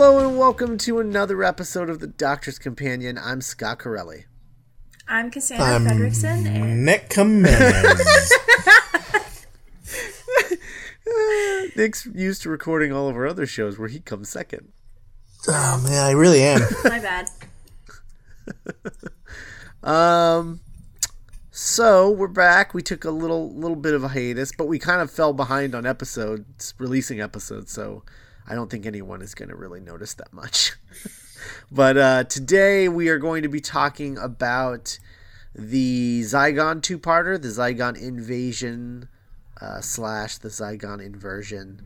Hello and welcome to another episode of the Doctor's Companion. I'm Scott Corelli. I'm Cassandra I'm Fredrickson. And Nick Jimenez. Nick's used to recording all of our other shows where he comes second. Oh man, I really am. My bad. um so we're back. We took a little little bit of a hiatus, but we kind of fell behind on episodes, releasing episodes, so I don't think anyone is going to really notice that much. but uh, today we are going to be talking about the Zygon two-parter, the Zygon invasion uh, slash the Zygon inversion,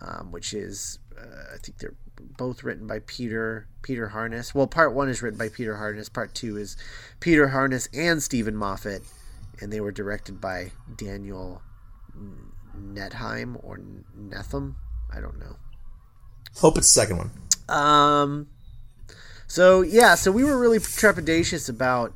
um, which is uh, I think they're both written by Peter Peter Harness. Well, part one is written by Peter Harness. Part two is Peter Harness and Steven Moffat, and they were directed by Daniel Nettheim or Netham. I don't know. Hope it's the second one. Um. So yeah, so we were really trepidatious about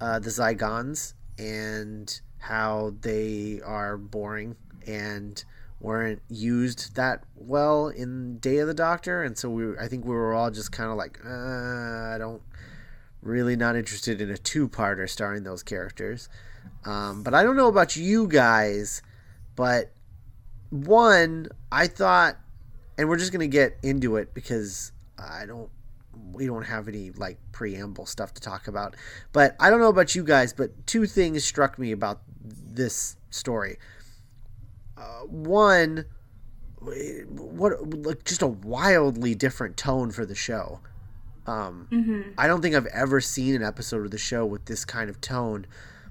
uh, the Zygons and how they are boring and weren't used that well in Day of the Doctor, and so we I think we were all just kind of like, uh, I don't really not interested in a two-parter starring those characters. Um, but I don't know about you guys, but one I thought and we're just gonna get into it because I don't we don't have any like preamble stuff to talk about. But I don't know about you guys, but two things struck me about this story. Uh, one, what like just a wildly different tone for the show. Um, mm-hmm. I don't think I've ever seen an episode of the show with this kind of tone.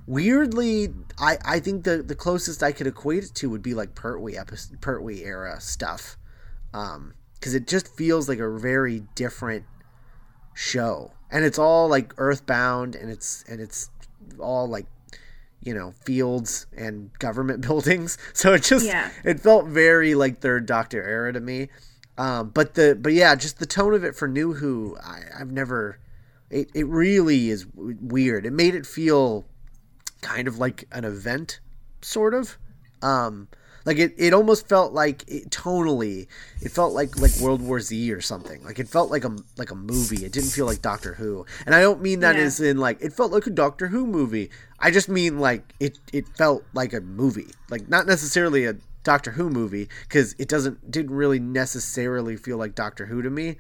Weirdly, I, I think the, the closest I could equate it to would be like Pertwee episode, Pertwee era stuff um because it just feels like a very different show. And it's all like earthbound and it's and it's all like you know fields and government buildings. So it just yeah. it felt very like third doctor era to me. Um, but the but yeah just the tone of it for new who I, i've never it, it really is weird. It made it feel kind of like an event sort of. Um like it, it almost felt like it, tonally, it felt like like World War Z or something. Like it felt like a like a movie. It didn't feel like Doctor Who. And I don't mean that yeah. as in like it felt like a Doctor Who movie. I just mean like it it felt like a movie. Like not necessarily a Doctor Who movie because it doesn't didn't really necessarily feel like Doctor Who to me.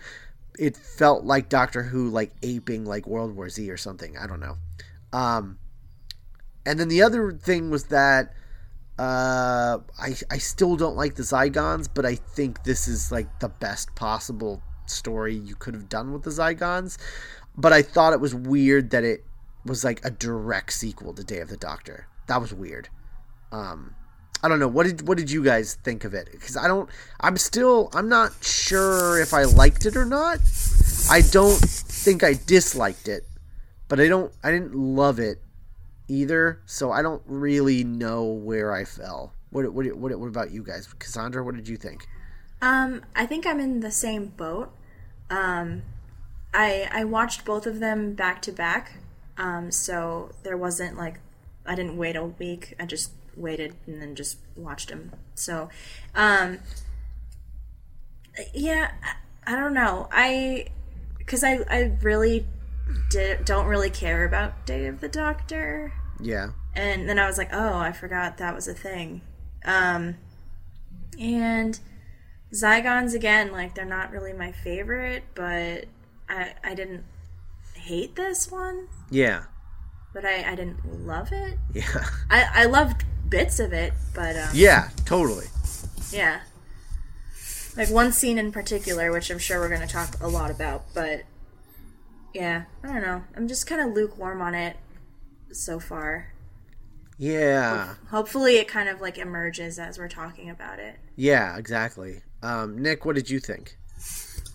It felt like Doctor Who like aping like World War Z or something. I don't know. Um, and then the other thing was that uh, I I still don't like the Zygons, but I think this is like the best possible story you could have done with the Zygons. But I thought it was weird that it was like a direct sequel to Day of the Doctor. That was weird. Um, I don't know. What did what did you guys think of it? Because I don't. I'm still. I'm not sure if I liked it or not. I don't think I disliked it, but I don't. I didn't love it either, so I don't really know where I fell. What what what, what about you guys, Cassandra? What did you think? Um, I think I'm in the same boat. Um, I I watched both of them back to back, um, so there wasn't like I didn't wait a week. I just waited and then just watched them. So, um, yeah, I, I don't know. I because I I really did, don't really care about Day of the Doctor. Yeah. And then I was like, oh, I forgot that was a thing. Um, and Zygons again, like they're not really my favorite, but I I didn't hate this one. Yeah. But I I didn't love it. Yeah. I I loved bits of it, but um, yeah, totally. Yeah. Like one scene in particular, which I'm sure we're going to talk a lot about, but yeah, I don't know. I'm just kind of lukewarm on it so far. Yeah. Hopefully, it kind of like emerges as we're talking about it. Yeah, exactly. Um, Nick, what did you think?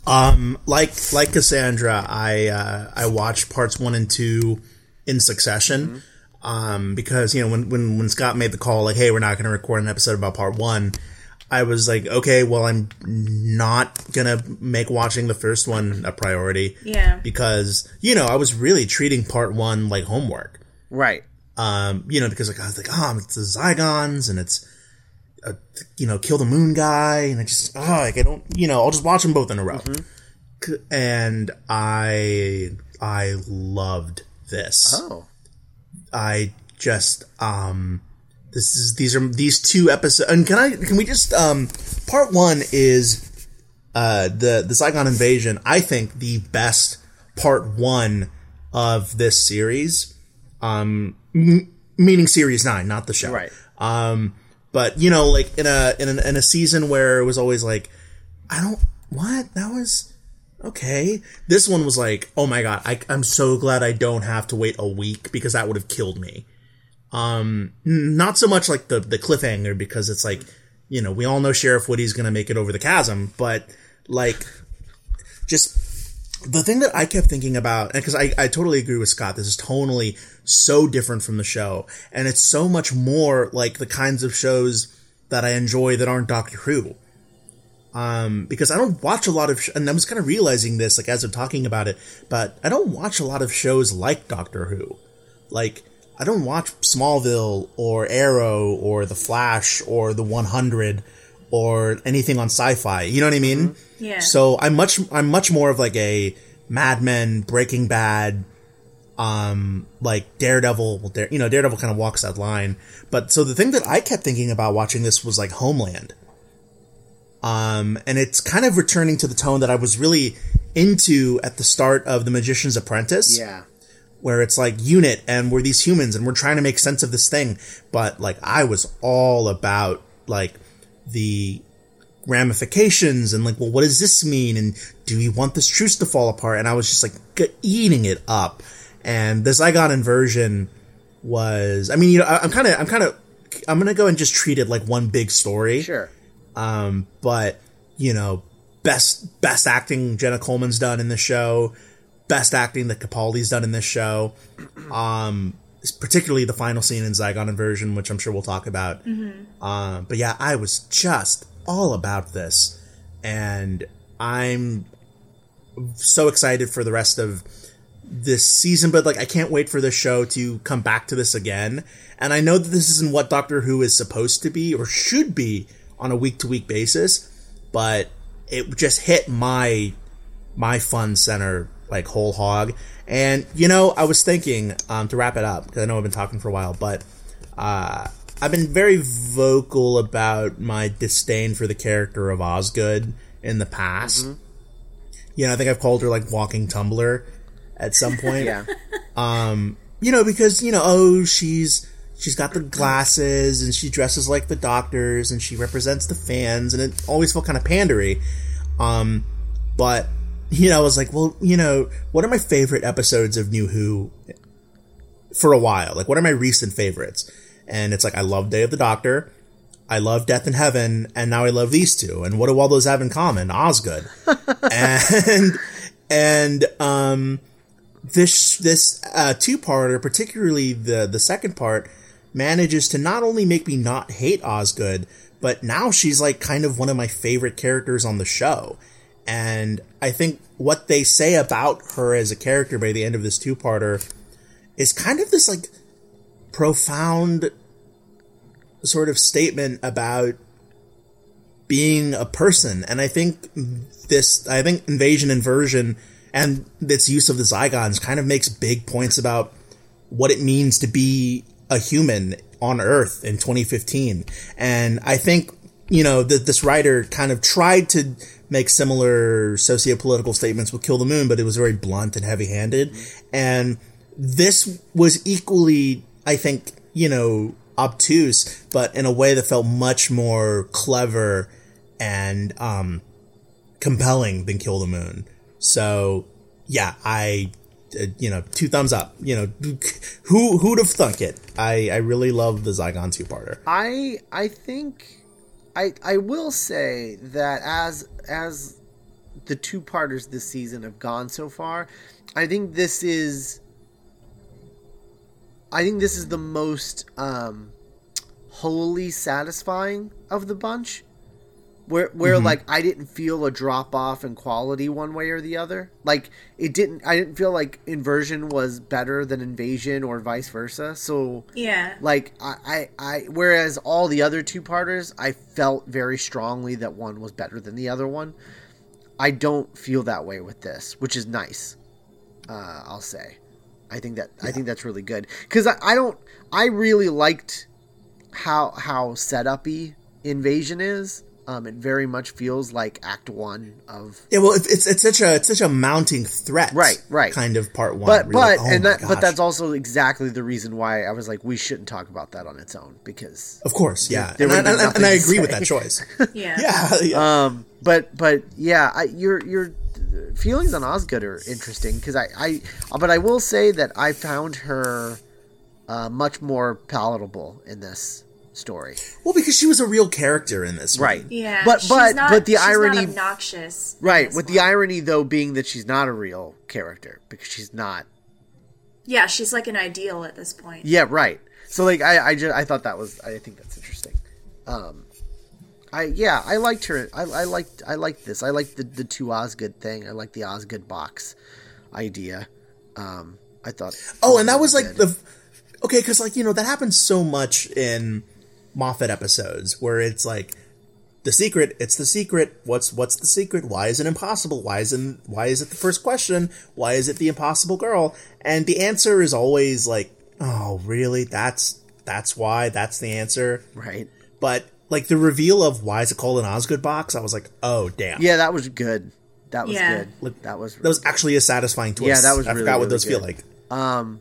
Um, like like Cassandra, I uh, I watched parts one and two in succession. Mm-hmm. Um, because you know when when when Scott made the call, like, hey, we're not going to record an episode about part one. I was like, okay, well, I'm not gonna make watching the first one a priority. Yeah. Because you know I was really treating part one like homework. Right. Um, you know, because like I was like, oh, it's the Zygons and it's, a, you know, kill the moon guy, and I just, oh, like I don't, you know, I'll just watch them both in a row. Mm-hmm. and I I loved this. Oh, I just um this is these are these two episodes and can I can we just um part 1 is uh the the Zygon invasion I think the best part 1 of this series um m- meaning series 9 not the show. right. Um but you know like in a in a, in a season where it was always like I don't what that was okay. This one was like, oh my god, I, I'm so glad I don't have to wait a week because that would have killed me. Um, not so much like the the cliffhanger because it's like, you know, we all know Sheriff Woody's gonna make it over the chasm, but like, just the thing that I kept thinking about, because I, I totally agree with Scott, this is tonally so different from the show, and it's so much more like the kinds of shows that I enjoy that aren't Doctor Who um, because I don't watch a lot of, sh- and I was kind of realizing this, like, as I'm talking about it, but I don't watch a lot of shows like Doctor Who. Like, I don't watch Smallville or Arrow or The Flash or The 100 or anything on sci-fi. You know what I mean? Yeah. So I'm much, I'm much more of like a Mad Men, Breaking Bad, um, like Daredevil. Well, Dare, you know, Daredevil kind of walks that line. But so the thing that I kept thinking about watching this was like Homeland. Um, and it's kind of returning to the tone that I was really into at the start of The Magician's Apprentice, Yeah. where it's like UNIT and we're these humans and we're trying to make sense of this thing. But like I was all about like the ramifications and like, well, what does this mean? And do we want this truce to fall apart? And I was just like g- eating it up. And the Zygon inversion was, I mean, you know, I, I'm kind of, I'm kind of, I'm gonna go and just treat it like one big story. Sure. Um, but you know, best best acting Jenna Coleman's done in the show, best acting that Capaldi's done in this show. Um, particularly the final scene in Zygon inversion, which I'm sure we'll talk about. Um, but yeah, I was just all about this, and I'm so excited for the rest of this season. But like, I can't wait for the show to come back to this again. And I know that this isn't what Doctor Who is supposed to be or should be on a week to week basis, but it just hit my my fun center like whole hog. And you know, I was thinking um, to wrap it up because I know I've been talking for a while, but uh, I've been very vocal about my disdain for the character of Osgood in the past. You know, I think I've called her like walking Tumblr at some point. Yeah. you know, because you know, oh, she's she's got the glasses and she dresses like the doctors and she represents the fans and it always felt kind of pandery. Um, but you know, I was like, well, you know, what are my favorite episodes of New Who for a while? Like, what are my recent favorites? And it's like, I love Day of the Doctor. I love Death in Heaven, and now I love these two. And what do all those have in common? Osgood. and, and, um, this this uh, two parter, particularly the the second part, manages to not only make me not hate Osgood, but now she's like kind of one of my favorite characters on the show. And I think what they say about her as a character by the end of this two parter is kind of this like profound sort of statement about being a person. And I think this, I think Invasion Inversion and its use of the Zygons kind of makes big points about what it means to be a human on Earth in 2015. And I think, you know, that this writer kind of tried to make similar socio-political statements with Kill the Moon, but it was very blunt and heavy-handed. And this was equally, I think, you know, obtuse, but in a way that felt much more clever and um, compelling than Kill the Moon. So, yeah, I, uh, you know, two thumbs up. You know, who who'd have thunk it? I I really love the Zygon two parter. I I think I I will say that as as the two parters this season have gone so far, I think this is I think this is the most um wholly satisfying of the bunch. Where where like I didn't feel a drop off in quality one way or the other. Like it didn't I didn't feel like inversion was better than invasion or vice versa. So Yeah. like I, I, I whereas all the other two parters I felt very strongly that one was better than the other one. I don't feel that way with this, which is nice. Uh, I'll say. I think that I think that's really good because I, I don't. I really liked how how setupy invasion is. Um, it very much feels like Act One of Yeah, well, it's it's, it's such a it's such a mounting threat, Right, right. Kind of part one, but but like, oh and my that but that's also exactly the reason why I was like we shouldn't talk about that on its own because of course, yeah, there and, I, and, and I agree with that choice. Yeah. yeah, yeah. um but but yeah I, your your feelings on Osgood are interesting because I I but I will say that I found her uh, much more palatable in this story well, because she was a real character in this, one. right Yeah. but she's but not, but the she's not irony obnoxious. right this with the irony though being that she's not a real character because she's not Yeah, she's like an ideal at this point. Yeah, right. So like I I just I thought that was I think that's interesting. Um I yeah, I liked her. I, I liked I liked this. I liked the the two Osgood thing. I liked the Osgood box idea. Um I thought Oh, and that was like good. the okay, because like you know that happens so much in Moffat episodes where it's like the secret. It's the secret. What's what's the secret? Why is it impossible? Why isn't why is it the first question? Why is it the impossible girl? And the answer is always like, oh, really? That's that's why. That's the answer. right. But like the reveal of why is it called an Osgood box? I was like, oh damn. Yeah, that was good. That was Yeah. good. Look, that was That was actually a satisfying twist. Yeah, that was I really, forgot what really those feel good. like.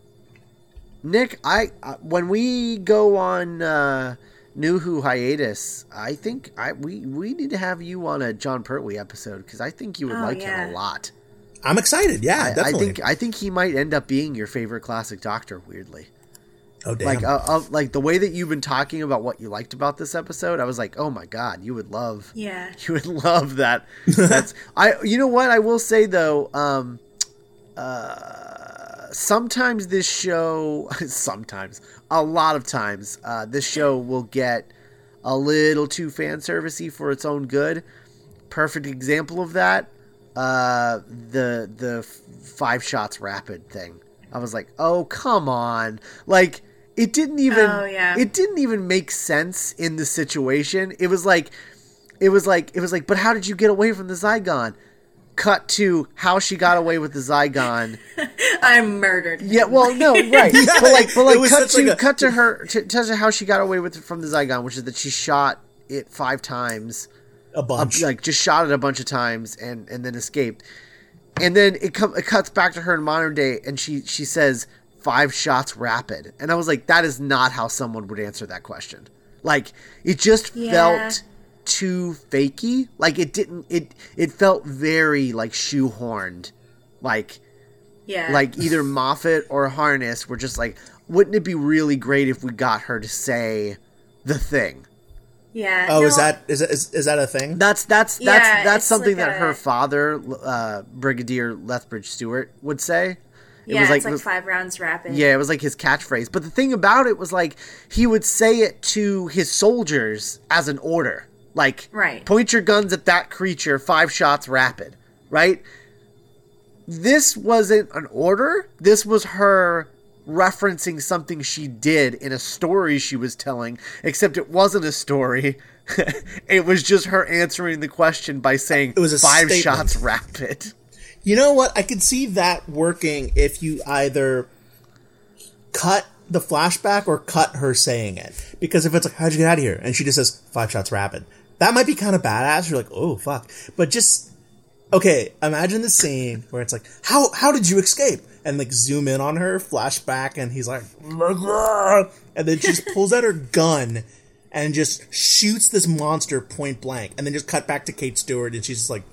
Nick, I uh, when we go on uh New Who hiatus, I think I we we need to have you on a Jon Pertwee episode because I think you would Oh, like yeah. him a lot. I'm excited. Yeah, I, I think I think he might end up being your favorite classic Doctor. Weirdly, oh damn. like uh, of like the way that you've been talking about what you liked about this episode, I was like, oh my god, you would love, Yeah. you would love that. That's I. You know what I will say though. Um, uh, sometimes this show, sometimes a lot of times, uh, this show will get a little too fan servicey for its own good. Perfect example of that, uh, the the f- five shots rapid thing. I was like, oh come on, like it didn't even Oh, yeah. it didn't even make sense in the situation. It was like it was like it was like, but how did you get away from the Zygon? Cut to how she got away with the Zygon. I'm murdered. Yeah, well, no, right, Yeah, but like, but like, cut to like a- cut to her to, to how she got away with it from the Zygon, which is that she shot it five times, a bunch. like just shot it a bunch of times and and then escaped, and then it com- it cuts back to her in modern day, and she she says five shots rapid, and I was like, that is not how someone would answer that question. Like, it just Yeah. felt too fakey. Like it didn't. It it felt very like shoehorned. Like Yeah. like either Moffat or Harness were just like, wouldn't it be really great if we got her to say the thing? yeah. oh, no, is that is, that- is is that a thing? That's that's that's Yeah, that's something like that her father, uh, Brigadier Lethbridge Stewart, would say. It Yeah, was it's like, like five rounds rapid. yeah, it was like his catchphrase. But the thing about it was like he would say it to his soldiers as an order, like Right. point your guns at that creature, five shots rapid, right? This wasn't an order. This was her referencing something she did in a story she was telling, except it wasn't a story. it was just her answering the question by saying It was five statement. shots rapid. You know what? I could see that working if you either cut the flashback or cut her saying it. Because if it's like, how'd you get out of here? And she just says, five shots rapid. That might be kind of badass. You're like, oh, fuck. But just, okay, imagine the scene where it's like, how, how did you escape? And like zoom in on her, flashback, and he's like, and then she just pulls out her gun and just shoots this monster point blank. And then just cut back to Kate Stewart, and she's just like,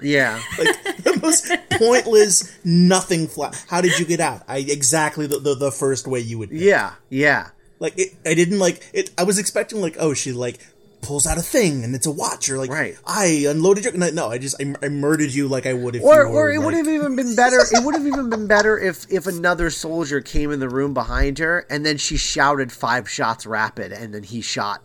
Yeah. like the most pointless nothing flat. How did you get out? I exactly the, the, the first way you would. pick. Yeah. Yeah. Like it, I didn't like it. I was expecting like oh she like pulls out a thing and it's a watch or like Right. I unloaded your no, no I just I, I murdered you like I would if or you were, or it would have even been better. It would have even been better if if another soldier came in the room behind her and then she shouted five shots rapid and then he shot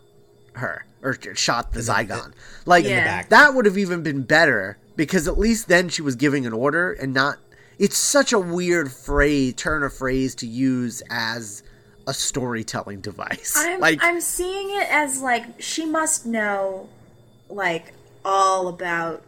her or shot the Zygon. Like In the that would have even been better because at least then she was giving an order and not. It's such a weird phrase, turn of phrase to use as a storytelling device. I'm, like I'm seeing it as like she must know like all about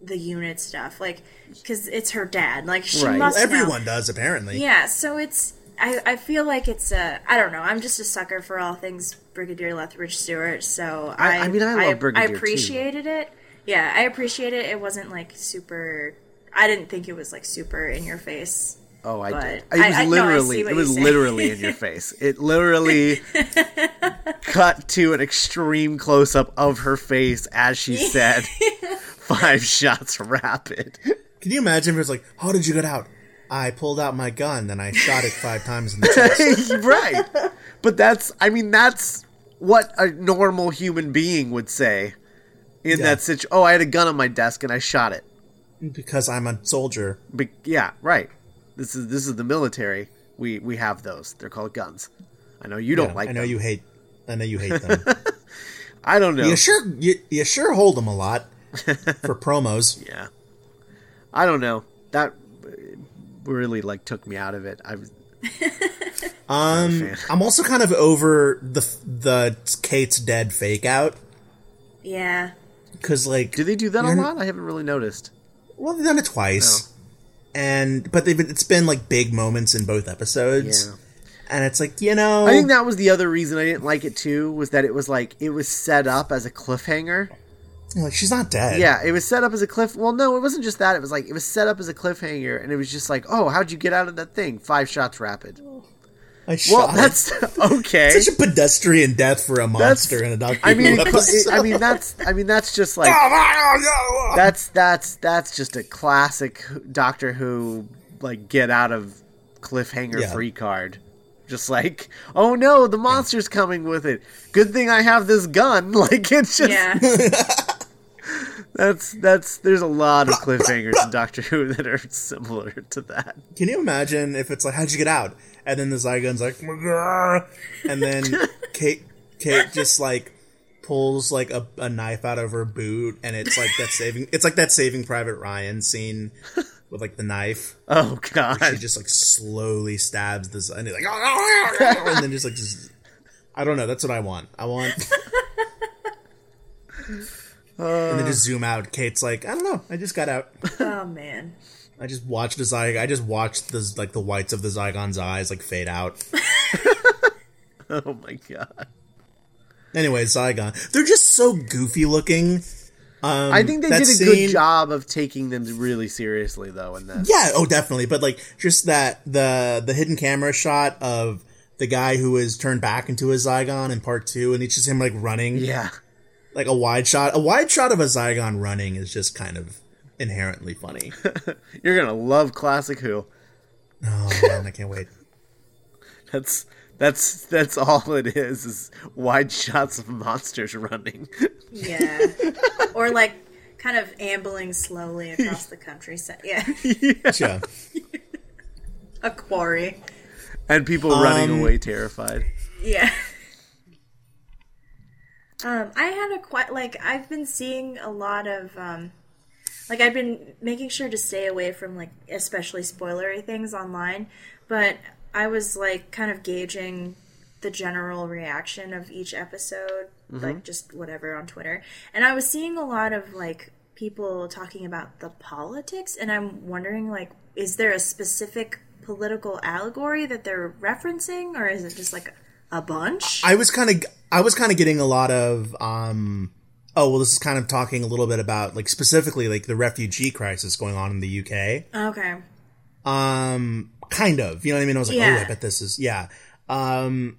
the UNIT stuff, like because it's her dad. Like she Right. must. know. Everyone does apparently. Yeah, so it's I, I feel like it's a I don't know. I'm just a sucker for all things Brigadier Lethbridge Stewart. So I- I I mean, I love Brigadier, I too. appreciated it. Yeah, I appreciate it. It wasn't like super. I didn't think it was like super in your face. Oh, I But did. It I- was I- I literally, see what it was literally in your face. It literally cut to an extreme close up of her face as she said, five shots rapid. Can you imagine if it was like, how did you get out? I pulled out my gun and I shot it five times in the chest. right. But that's, I mean, that's what a normal human being would say in Yeah. that situation. Oh, I had a gun on my desk and I shot it. because I'm a soldier. But yeah, right. This is this is the military. We we have those. They're called guns. I know you don't Yeah, like I know them. you hate. I know you hate them. I don't know. you sure you, you sure hold them a lot for promos. Yeah. I don't know. That really like took me out of it. I was. um, I'm also kind of over the the Kate's dead fake out Yeah, because like Do they do that a lot? I haven't really noticed. Well, they've done it twice, and but they've been, it's been like big moments in both episodes, Yeah. and it's like you know, I think that was the other reason I didn't like it too was that it was like it was set up as a cliffhanger. like she's not dead. Yeah, it was set up as a cliff. Well, no, it wasn't just that. It was like it was set up as a cliffhanger, and it was just like, oh, how'd you get out of that thing? Five shots rapid. Oh. I Well, shot it. that's okay. such a pedestrian death for a monster in a Doctor I mean, Who but it- episode. I mean that's I mean that's just like oh that's that's that's just a classic Doctor Who like get out of cliffhanger Yeah. free card. Just like, oh no, the monster's coming with it. Good thing I have this gun. Like it's just yeah, that's that's there's a lot of cliffhangers in Doctor Who that are similar to that. Can you imagine if it's like, how'd you get out? And then the Zygon's like, "Grr," and then Kate, Kate just like pulls like a, a knife out of her boot, and it's like that saving, it's like that Saving Private Ryan scene with like the knife. Oh god. She just like slowly stabs this, and he's like, and then just like, just, I don't know. That's what I want. I want. Uh. and then just zoom out. Kate's like, I don't know. I just got out. oh man, I just watched the Zygon. I just watched the like the whites of the Zygon's eyes like fade out. Oh my god. Anyway, Zygon. They're just so goofy looking. Um, I think they did a scene- good job of taking them really seriously though in this. Yeah, oh, definitely. But like, just that the the hidden camera shot of the guy who is turned back into a Zygon in part two, and it's just him like running, Yeah. like a wide shot. A wide shot of a Zygon running is just kind of inherently funny. You're gonna love classic Who. oh man, I can't wait. That's that's that's all it is is wide shots of monsters running. yeah, or like kind of ambling slowly across the countryside. Yeah, Yeah. a quarry. and people running Um, away terrified. Yeah. Um, I had a quite like I've been seeing a lot of um, like I've been making sure to stay away from like especially spoilery things online, but I was like kind of gauging the general reaction of each episode, like just whatever on Twitter, and I was seeing a lot of like people talking about the politics, and I'm wondering like, is there a specific political allegory that they're referencing, or is it just like a bunch? I was kind of I was kind of getting a lot of um oh well this is kind of talking a little bit about like specifically like the refugee crisis going on in the UK. okay. Um kind of. You know what I mean? I was like, Yeah. "Oh, I bet this is yeah." Um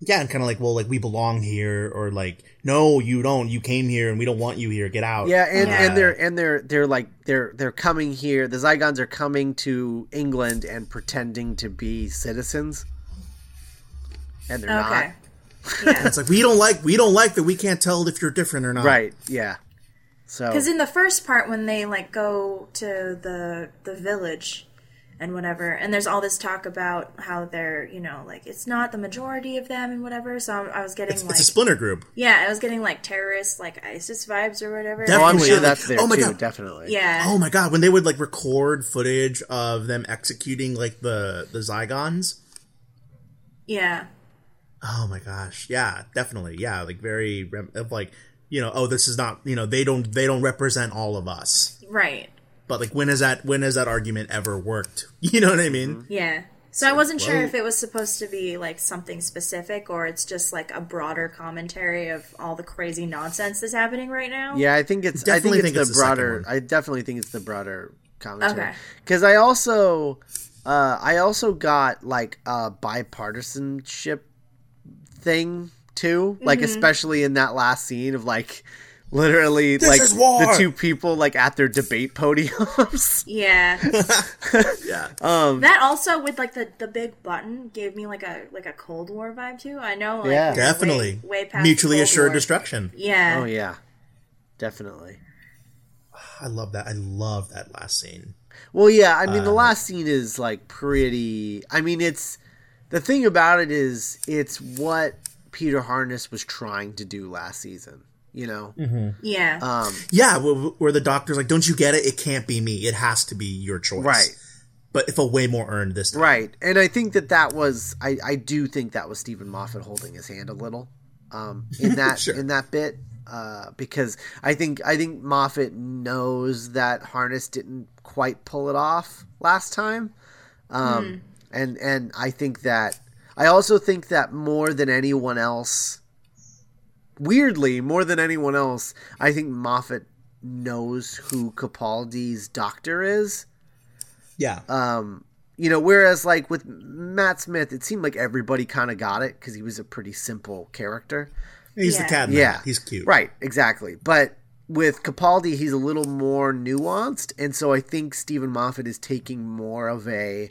yeah, and kind of like, well, like we belong here, or like, no, you don't. You came here, and we don't want you here. Get out. Yeah, and, Yeah. and they're and they're they're like they're they're coming here. The Zygons are coming to England and pretending to be citizens, and they're not. Okay. Yeah. It's like we don't like we don't like that. We can't tell if you're different or not. not. Right? Yeah. So Because in the first part, when they like go to the the village and whatever, and there's all this talk about how they're you know like it's not the majority of them and whatever. So I, I was getting It's, like it's a splinter group. yeah, I was getting like terrorist like ISIS vibes or whatever. oh, Definitely. sure Like, that's there oh my too. God. Definitely. Yeah. Oh my god, when they would like record footage of them executing like the the Zygons. Yeah. Oh my gosh, yeah, definitely, yeah, like very rem- of like you know, oh, this is not, you know, they don't they don't represent all of us. Right. But like, when is that when has that argument ever worked? You know what I mean? Yeah. So I wasn't sure if it was supposed to be like something specific or it's just like a broader commentary of all the crazy nonsense that's happening right now. Yeah, I think it's. Definitely I think, think it's it's the the broader. one. I definitely think it's the broader commentary. Okay. Because I also, uh, I also got like a bipartisanship thing too. Like especially in that last scene of like literally like the two people like at their debate podiums. Yeah. Yeah. um. that also with like the, the big button gave me like a like a Cold War vibe too. I know like Yeah. Definitely. way, way past Mutually Cold assured War. destruction. Yeah. Oh yeah. Definitely. I love that. I love that last scene. Well, yeah. I mean, the Uh, last scene is like pretty. I mean, it's the thing about it is it's what Peter Harness was trying to do last season. You know. Yeah. Um. Yeah, where, where the doctor's like, "Don't you get it? It can't be me. It has to be your choice." Right. But if a way more earned this time. Right. And I think that that was. I. I do think that was Steven Moffat holding his hand a little. Um. In that. Sure. In that bit. Uh, because I think I think Moffat knows that Harness didn't quite pull it off last time, um, and and I think that I also think that more than anyone else, weirdly more than anyone else, I think Moffat knows who Capaldi's doctor is. Yeah. Um, you know, whereas like with Matt Smith, it seemed like everybody kind of got it because he was a pretty simple character. He's Yeah. the cat. Yeah, He's cute. Right, exactly. But with Capaldi, he's a little more nuanced, and so I think Steven Moffat is taking more of a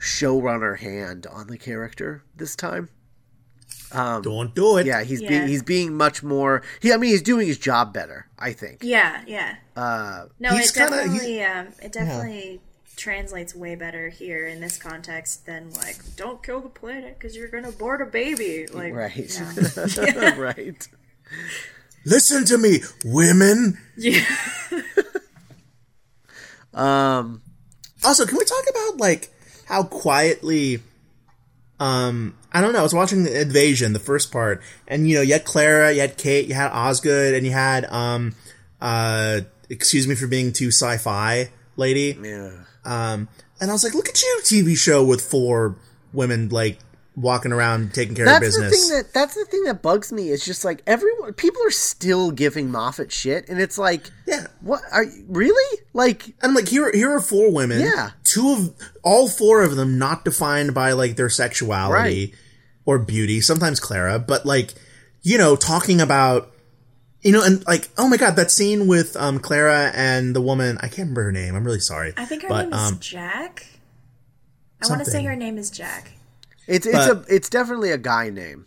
showrunner hand on the character this time. Um, Don't do it. yeah, he's Yeah. being he's being much more. He, I mean, he's doing his job better. I think. yeah. Yeah. Uh, No, He's it kinda- definitely um, it definitely translates way better here in this context than like don't kill the planet because you're gonna board a baby. Like right, no. right. Listen to me, women. yeah. Um, Also, can we talk about like how quietly um I don't know, I was watching the Invasion, the first part, and you know, you had Clara, you had Kate, you had Osgood, and you had um uh excuse me for being too sci-fi lady. yeah. Um and I was like, look at you, TV show with four women like walking around taking care of business. the thing that that's the thing that bugs me. It's just like everyone, people are still giving Moffat shit, and it's like, yeah. what are you really like? I'm like, here, here are four women. Yeah. Two of, all four of them not defined by like their sexuality or beauty. Sometimes Clara, but like, you know, talking about, you know, and like, oh my god, that scene with um Clara and the woman. I can't remember her name. I'm really sorry. I think her but, name is um, Jack. I want to say her name is Jack. It's it's But- a it's definitely a guy name.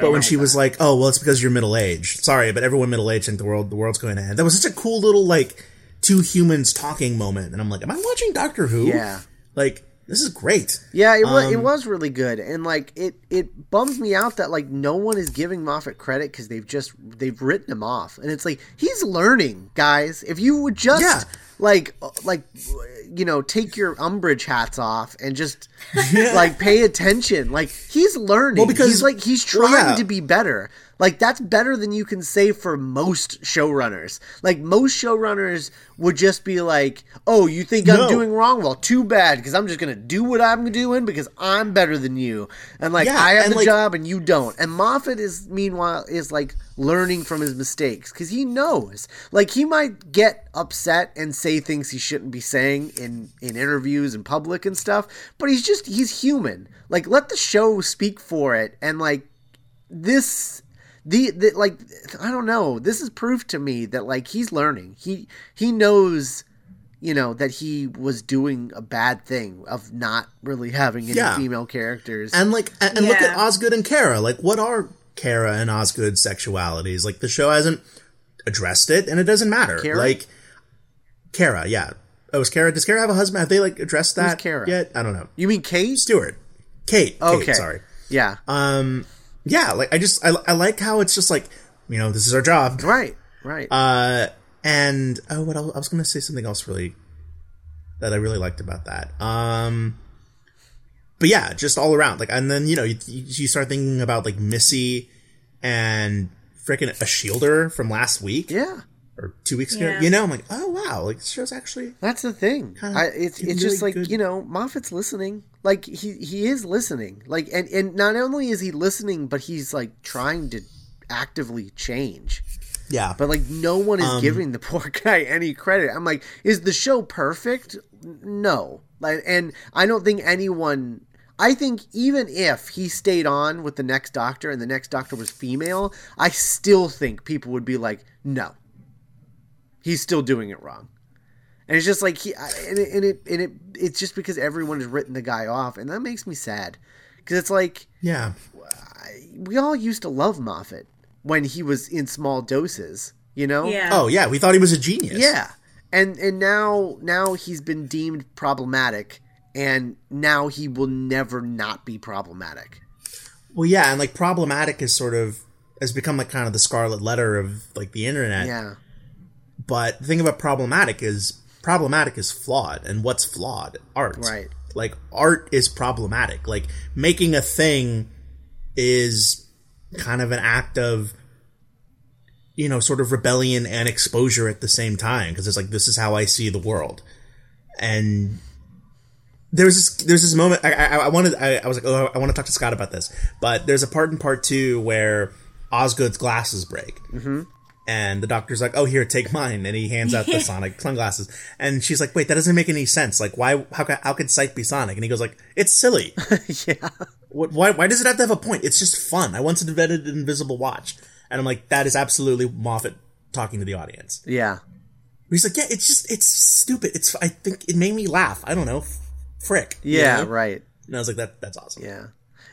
But when she was like, "Oh, well, it's because you're middle aged." Sorry, but everyone middle aged think the world the world's going to end. That was such a cool little like two humans talking moment, and I'm like, "Am I watching Doctor Who?" Yeah. Like this is great. Yeah, it was it Um, was really good, and like it it bums me out that like no one is giving Moffat credit because they've just they've written him off, and it's like he's learning, guys. If you would just Yeah. like uh, like you know take your umbrage hats off and just like pay attention, like he's learning. Well, because- he's like he's well, trying yeah. to be better. Like that's better than you can say for most showrunners. Like most showrunners would just be like, "Oh, you think I'm doing wrong? Well, too bad because I'm just gonna do what I'm doing because I'm better than you." And like Yeah, I have the like- job and you don't. And Moffat is meanwhile is like learning from his mistakes because he knows. Like he might get upset and say things he shouldn't be saying in in interviews in public and stuff, but he's just he's human. Like let the show speak for it and like this the, the like I don't know. This is proof to me that like he's learning. He he knows you know that he was doing a bad thing of not really having any Yeah. female characters. And like, and, and look at Osgood and Kara. Like, what are Kara and Osgood's sexualities? Like, the show hasn't addressed it, and it doesn't matter. Kara? Like, Kara, yeah. Oh, is Kara? Does Kara have a husband? Have they like addressed that Kara? yet? I don't know. you mean Kate? Stewart, Kate. Okay. Kate, sorry. Yeah. Um, yeah. Like, I just I, I like how it's just like you know this is our job. right. Right. Uh, and oh, what else? I was going to say something else really that I really liked about that. Um, but yeah, just all around, like, and then you know you, you start thinking about like Missy and freaking Ashildr from last week Yeah. Or two weeks ago. Yeah. You know, I'm like, oh wow, like this show's actually That's the thing. I, it's getting it's just like good. you know, Moffat's listening. Like he he is listening. Like and and not only is he listening, but he's like trying to actively change. yeah. But like no one Um, is giving the poor guy any credit. I'm like, is the show perfect? No. Like, and I don't think anyone. I think even if he stayed on with the next Doctor and the next Doctor was female, I still think people would be like, no, he's still doing it wrong. And it's just like he and it and it, and it it's just because everyone has written the guy off, and that makes me sad because it's like yeah. we all used to love Moffat when he was in small doses, you know? Yeah. Oh yeah, we thought he was a genius. Yeah. And and now now he's been deemed problematic and now he will never not be problematic. Well, yeah, and like problematic is sort of has become like kind of the scarlet letter of like the internet. Yeah. But the thing about problematic is problematic is flawed, and what's flawed? Art. Right. Like art is problematic. Like making a thing is kind of an act of you know sort of rebellion and exposure at the same time because it's like this is how I see the world, and there's this there's this moment I I, I wanted I, I was like oh I want to talk to Scott about this, but there's a part in part two where Osgood's glasses break. Mm-hmm. And the doctor's like, "Oh, here, take mine," and he hands out the Sonic sunglasses. And she's like, "Wait, that doesn't make any sense. Like, why? How, how could sight be Sonic?" And he goes, "Like, it's silly. yeah. What, why? Why does it have to have a point? It's just fun. I once invented an invisible watch." And I'm like, "That is absolutely Moffat talking to the audience." Yeah. He's like, "Yeah, it's just it's stupid. It's I think it made me laugh. I don't know, frick." you Yeah, know? right. And I was like, "That that's awesome." Yeah.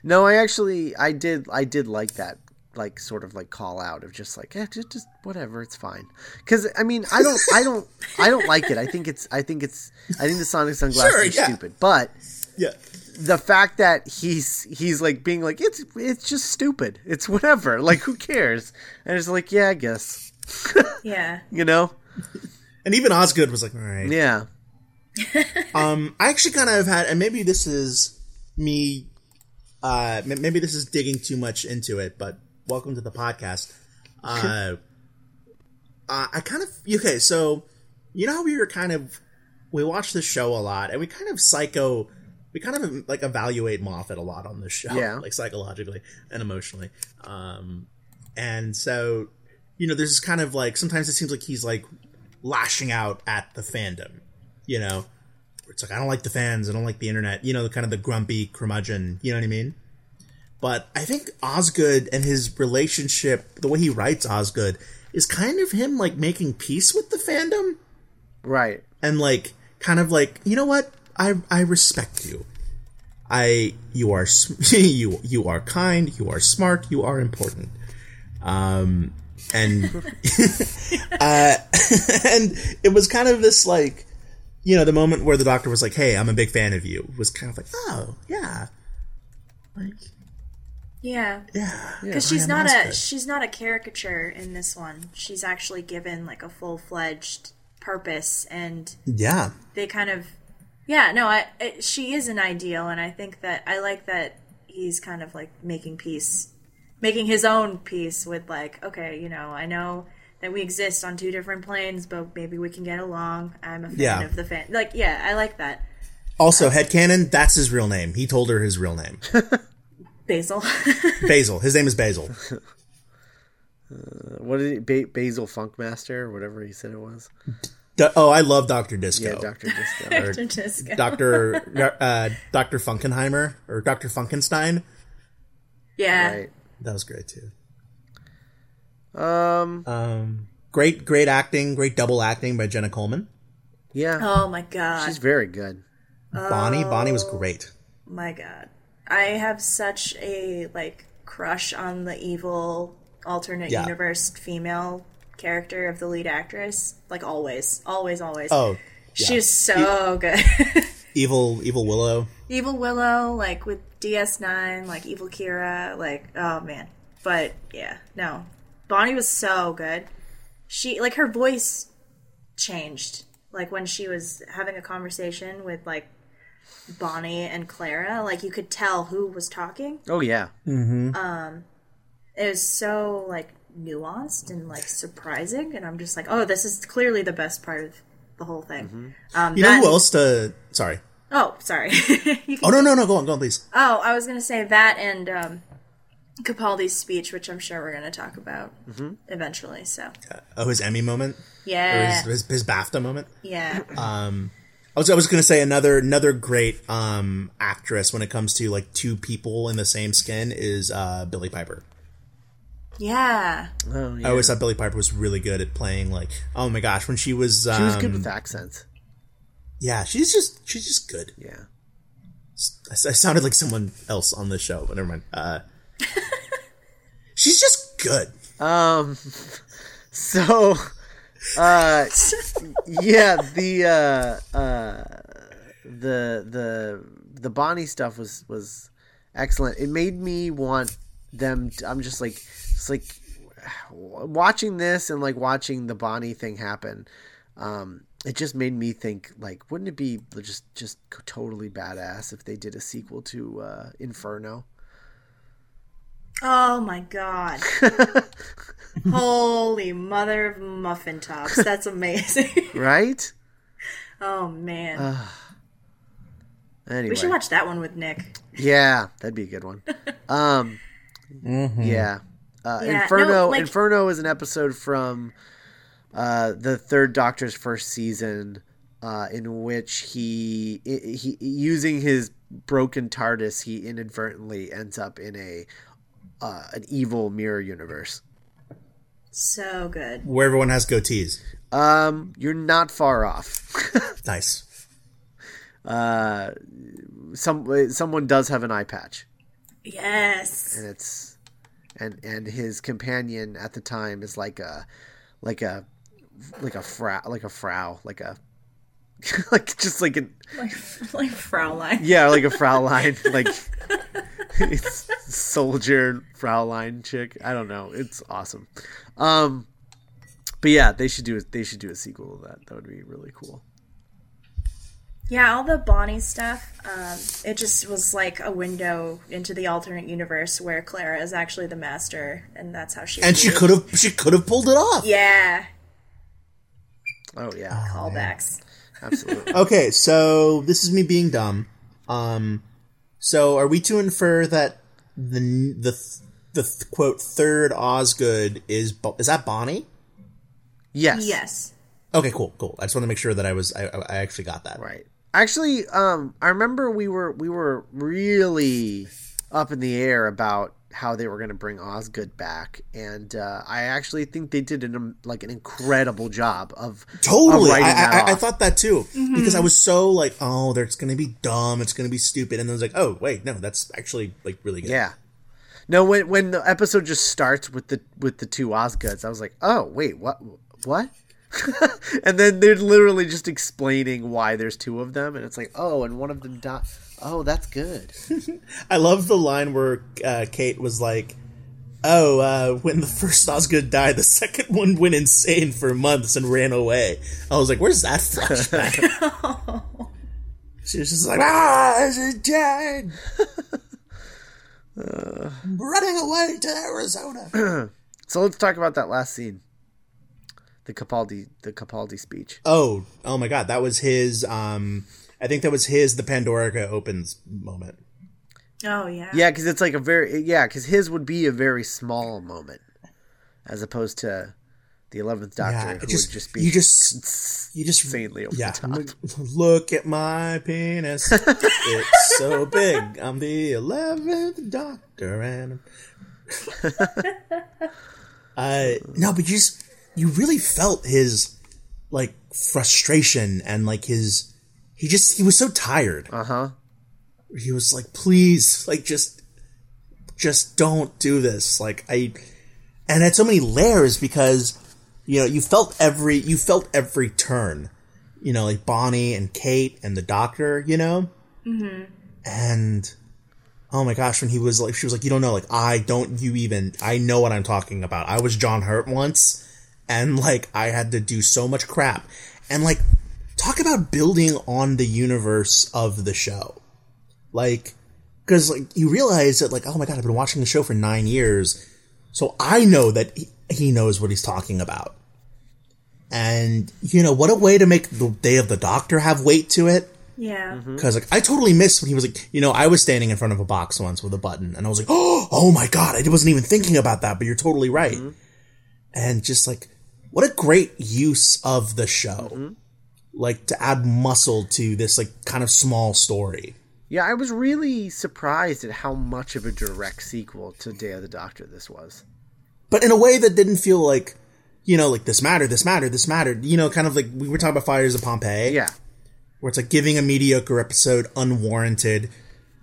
No, I actually I did I did like that like sort of like call out of just like eh, just, just whatever it's fine because i mean i don't i don't i don't like it i think it's i think it's i think the sonic sunglasses Sure, are yeah. stupid but yeah. the fact that he's he's like being like it's it's just stupid it's whatever like who cares and it's like yeah i guess Yeah. you know And even Osgood was like, "All right." yeah Um, I actually kind of have had, and maybe this is me. Uh, maybe this is digging too much into it, but welcome to the podcast. Uh, uh, I kind of okay. So you know how we were kind of we watch this show a lot, and we kind of psycho. We kind of like evaluate Moffat a lot on this show, Yeah. like psychologically and emotionally. Um, and so you know, there's this kind of like sometimes it seems like he's like lashing out at the fandom, you know. It's like I don't like the fans, I don't like the internet, you know, kind of the grumpy curmudgeon, you know what I mean? But I think Osgood and his relationship, the way he writes Osgood, is kind of him like making peace with the fandom right and like kind of like you know what I I respect you. I you are you you are kind, you are smart, you are important. Um and uh and it was kind of this like you know the moment where the doctor was like, "Hey, I'm a big fan of you." Was kind of like, "Oh, yeah." Like, Yeah. yeah. Because I she's am not a she's not a caricature in this one. She's actually given like a full fledged purpose, and Yeah. they kind of yeah no I it, she is an ideal, and I think that I like that he's kind of like making peace, making his own peace with like okay you know I know that we exist on two different planes, but maybe we can get along. I'm a fan Yeah. of the fan like yeah I like that Also, headcanon, that's his real name. He told her his real name. Basil. Basil. His name is Basil. what did he, ba- basil funkmaster or whatever he said it was D- oh, I love Dr. Disco. yeah dr disco Doctor Disco. Dr. uh, Dr. Funkenheimer or Dr. Funkenstein. yeah. right That was great too. um Um, great, great acting, great double acting by Jenna Coleman. yeah Oh my god. she's very good Bonnie, Bonnie was great. My god. I have such a like crush on the evil alternate Yeah. universe female character of the lead actress. Like always. Always, always. Oh, yeah. She's so good. evil, evil Willow. evil Willow, like with DS9, like Evil Kira, like oh man. But yeah, no. Bonnie was so good. She like her voice changed. Like when she was having a conversation with like Bonnie and Clara, like you could tell who was talking. oh yeah um, It was so like nuanced and like surprising, and I'm just like, oh, this is clearly the best part of the whole thing. Um, You know who else to? Sorry. Oh, sorry. You can- Oh no no no! Go on go on please. Oh, I was gonna say that and um, Capaldi's speech, which I'm sure we're gonna talk about eventually. So Oh, his Emmy moment or yeah, his, his, his BAFTA moment. yeah, I was I was gonna say another another great um actress when it comes to like two people in the same skin is uh Billie Piper. yeah. Oh, yeah. I always thought Billie Piper was really good at playing like oh my gosh when she was um, she was good with accents. yeah she's just she's just good. Yeah. I, I sounded like someone else on the show, but never mind. Uh, she's just good. Um. So, uh, yeah, the uh, uh, the the the Bonnie stuff was was excellent. It made me want them. To, I'm just like, it's like watching this and like watching the Bonnie thing happen. Um, it just made me think like, wouldn't it be just just totally badass if they did a sequel to uh, Inferno? Oh my god. Holy mother of muffin tops. That's amazing. Right? oh man. Anyway, we should watch that one with Nick. Yeah, that'd be a good one. Um, yeah. Uh, Yeah, Inferno. no, like- Inferno is an episode from uh, the third Doctor's first season, uh, in which he, he using his broken TARDIS, he inadvertently ends up in a uh, an evil mirror universe. So good. Where everyone has goatees. Um, you're not far off. Nice. Uh, Some someone does have an eye patch. Yes. and it's and and his companion at the time is like a like a like a frau like a frau like a like just like a Like, like Fraulein. yeah like a Fraulein like it's soldier Fraulein chick I don't know it's awesome um but yeah they should do it. they should do a sequel of that that would be really cool Yeah, all the Bonnie stuff, um, it just was like a window into the alternate universe where Clara is actually the master, and that's how she. And she could have she could have pulled it off. Yeah, oh yeah callbacks. absolutely Okay, so this is me being dumb. Um, so are we to infer that the the the quote third Osgood is is that Bonnie? yes Yes. Okay, cool, cool. I just want to make sure that I was I, I actually got that Right. Actually, um, I remember we were we were really up in the air about how they were going to bring Osgood back, and uh, I actually think they did an um, like an incredible job of Totally, of I, that I, I thought that too because I was so like, oh, it's gonna be dumb, it's gonna be stupid, and then I was like, oh, wait, no, that's actually like really good. yeah. No, when when the episode just starts with the with the two Osgoods, I was like, oh wait, what what? and then they're literally just explaining why there's two of them, and it's like, oh, and one of them died. Oh, that's good. I love the line where uh, Kate was like, "Oh, uh, when the first Osgood died, the second one went insane for months and ran away." I was like, "Where's that flashback?" she was just like, "Ah, she's dead." I'm running away to Arizona. So let's talk about that last scene. The Capaldi the Capaldi speech. oh, oh my God, that was his. Um, I think that was his. The Pandorica opens moment. Oh yeah. Yeah, because it's like a very yeah, because his would be a very small moment, as opposed to the Eleventh Doctor, Yeah, who just, would just be you just you just insanely over yeah. the top. Look, look at my penis. it's so big. I'm the eleventh doctor, and uh, no, but you just you really felt his like frustration and like his he just he was so tired. Uh huh. He was like, please, like just just don't do this. Like I and it had so many layers because you know you felt every you felt every turn you know like bonnie and kate and the doctor you know mm-hmm. and oh my gosh when he was like she was like you don't know like i don't you even i know what i'm talking about i was john hurt once and like i had to do so much crap and like talk about building on the universe of the show like because like you realize that like oh my god i've been watching the show for nine years so I know that he, he knows what he's talking about. And you know what a way to make the Day of the Doctor have weight to it. Yeah. Mm-hmm. Because like I totally missed when he was like, you know, I was standing in front of a box once with a button, and I was like, oh, oh my god, I wasn't even thinking about that, but you're totally right. Mm-hmm. And just like, what a great use of the show, Mm-hmm. Like to add muscle to this like kind of small story. Yeah, I was really surprised at how much of a direct sequel to Day of the Doctor this was. but in a way that didn't feel like, you know, like this mattered, this mattered, this mattered. You know, kind of like we were talking about Fires of Pompeii. Yeah. where it's like giving a mediocre episode unwarranted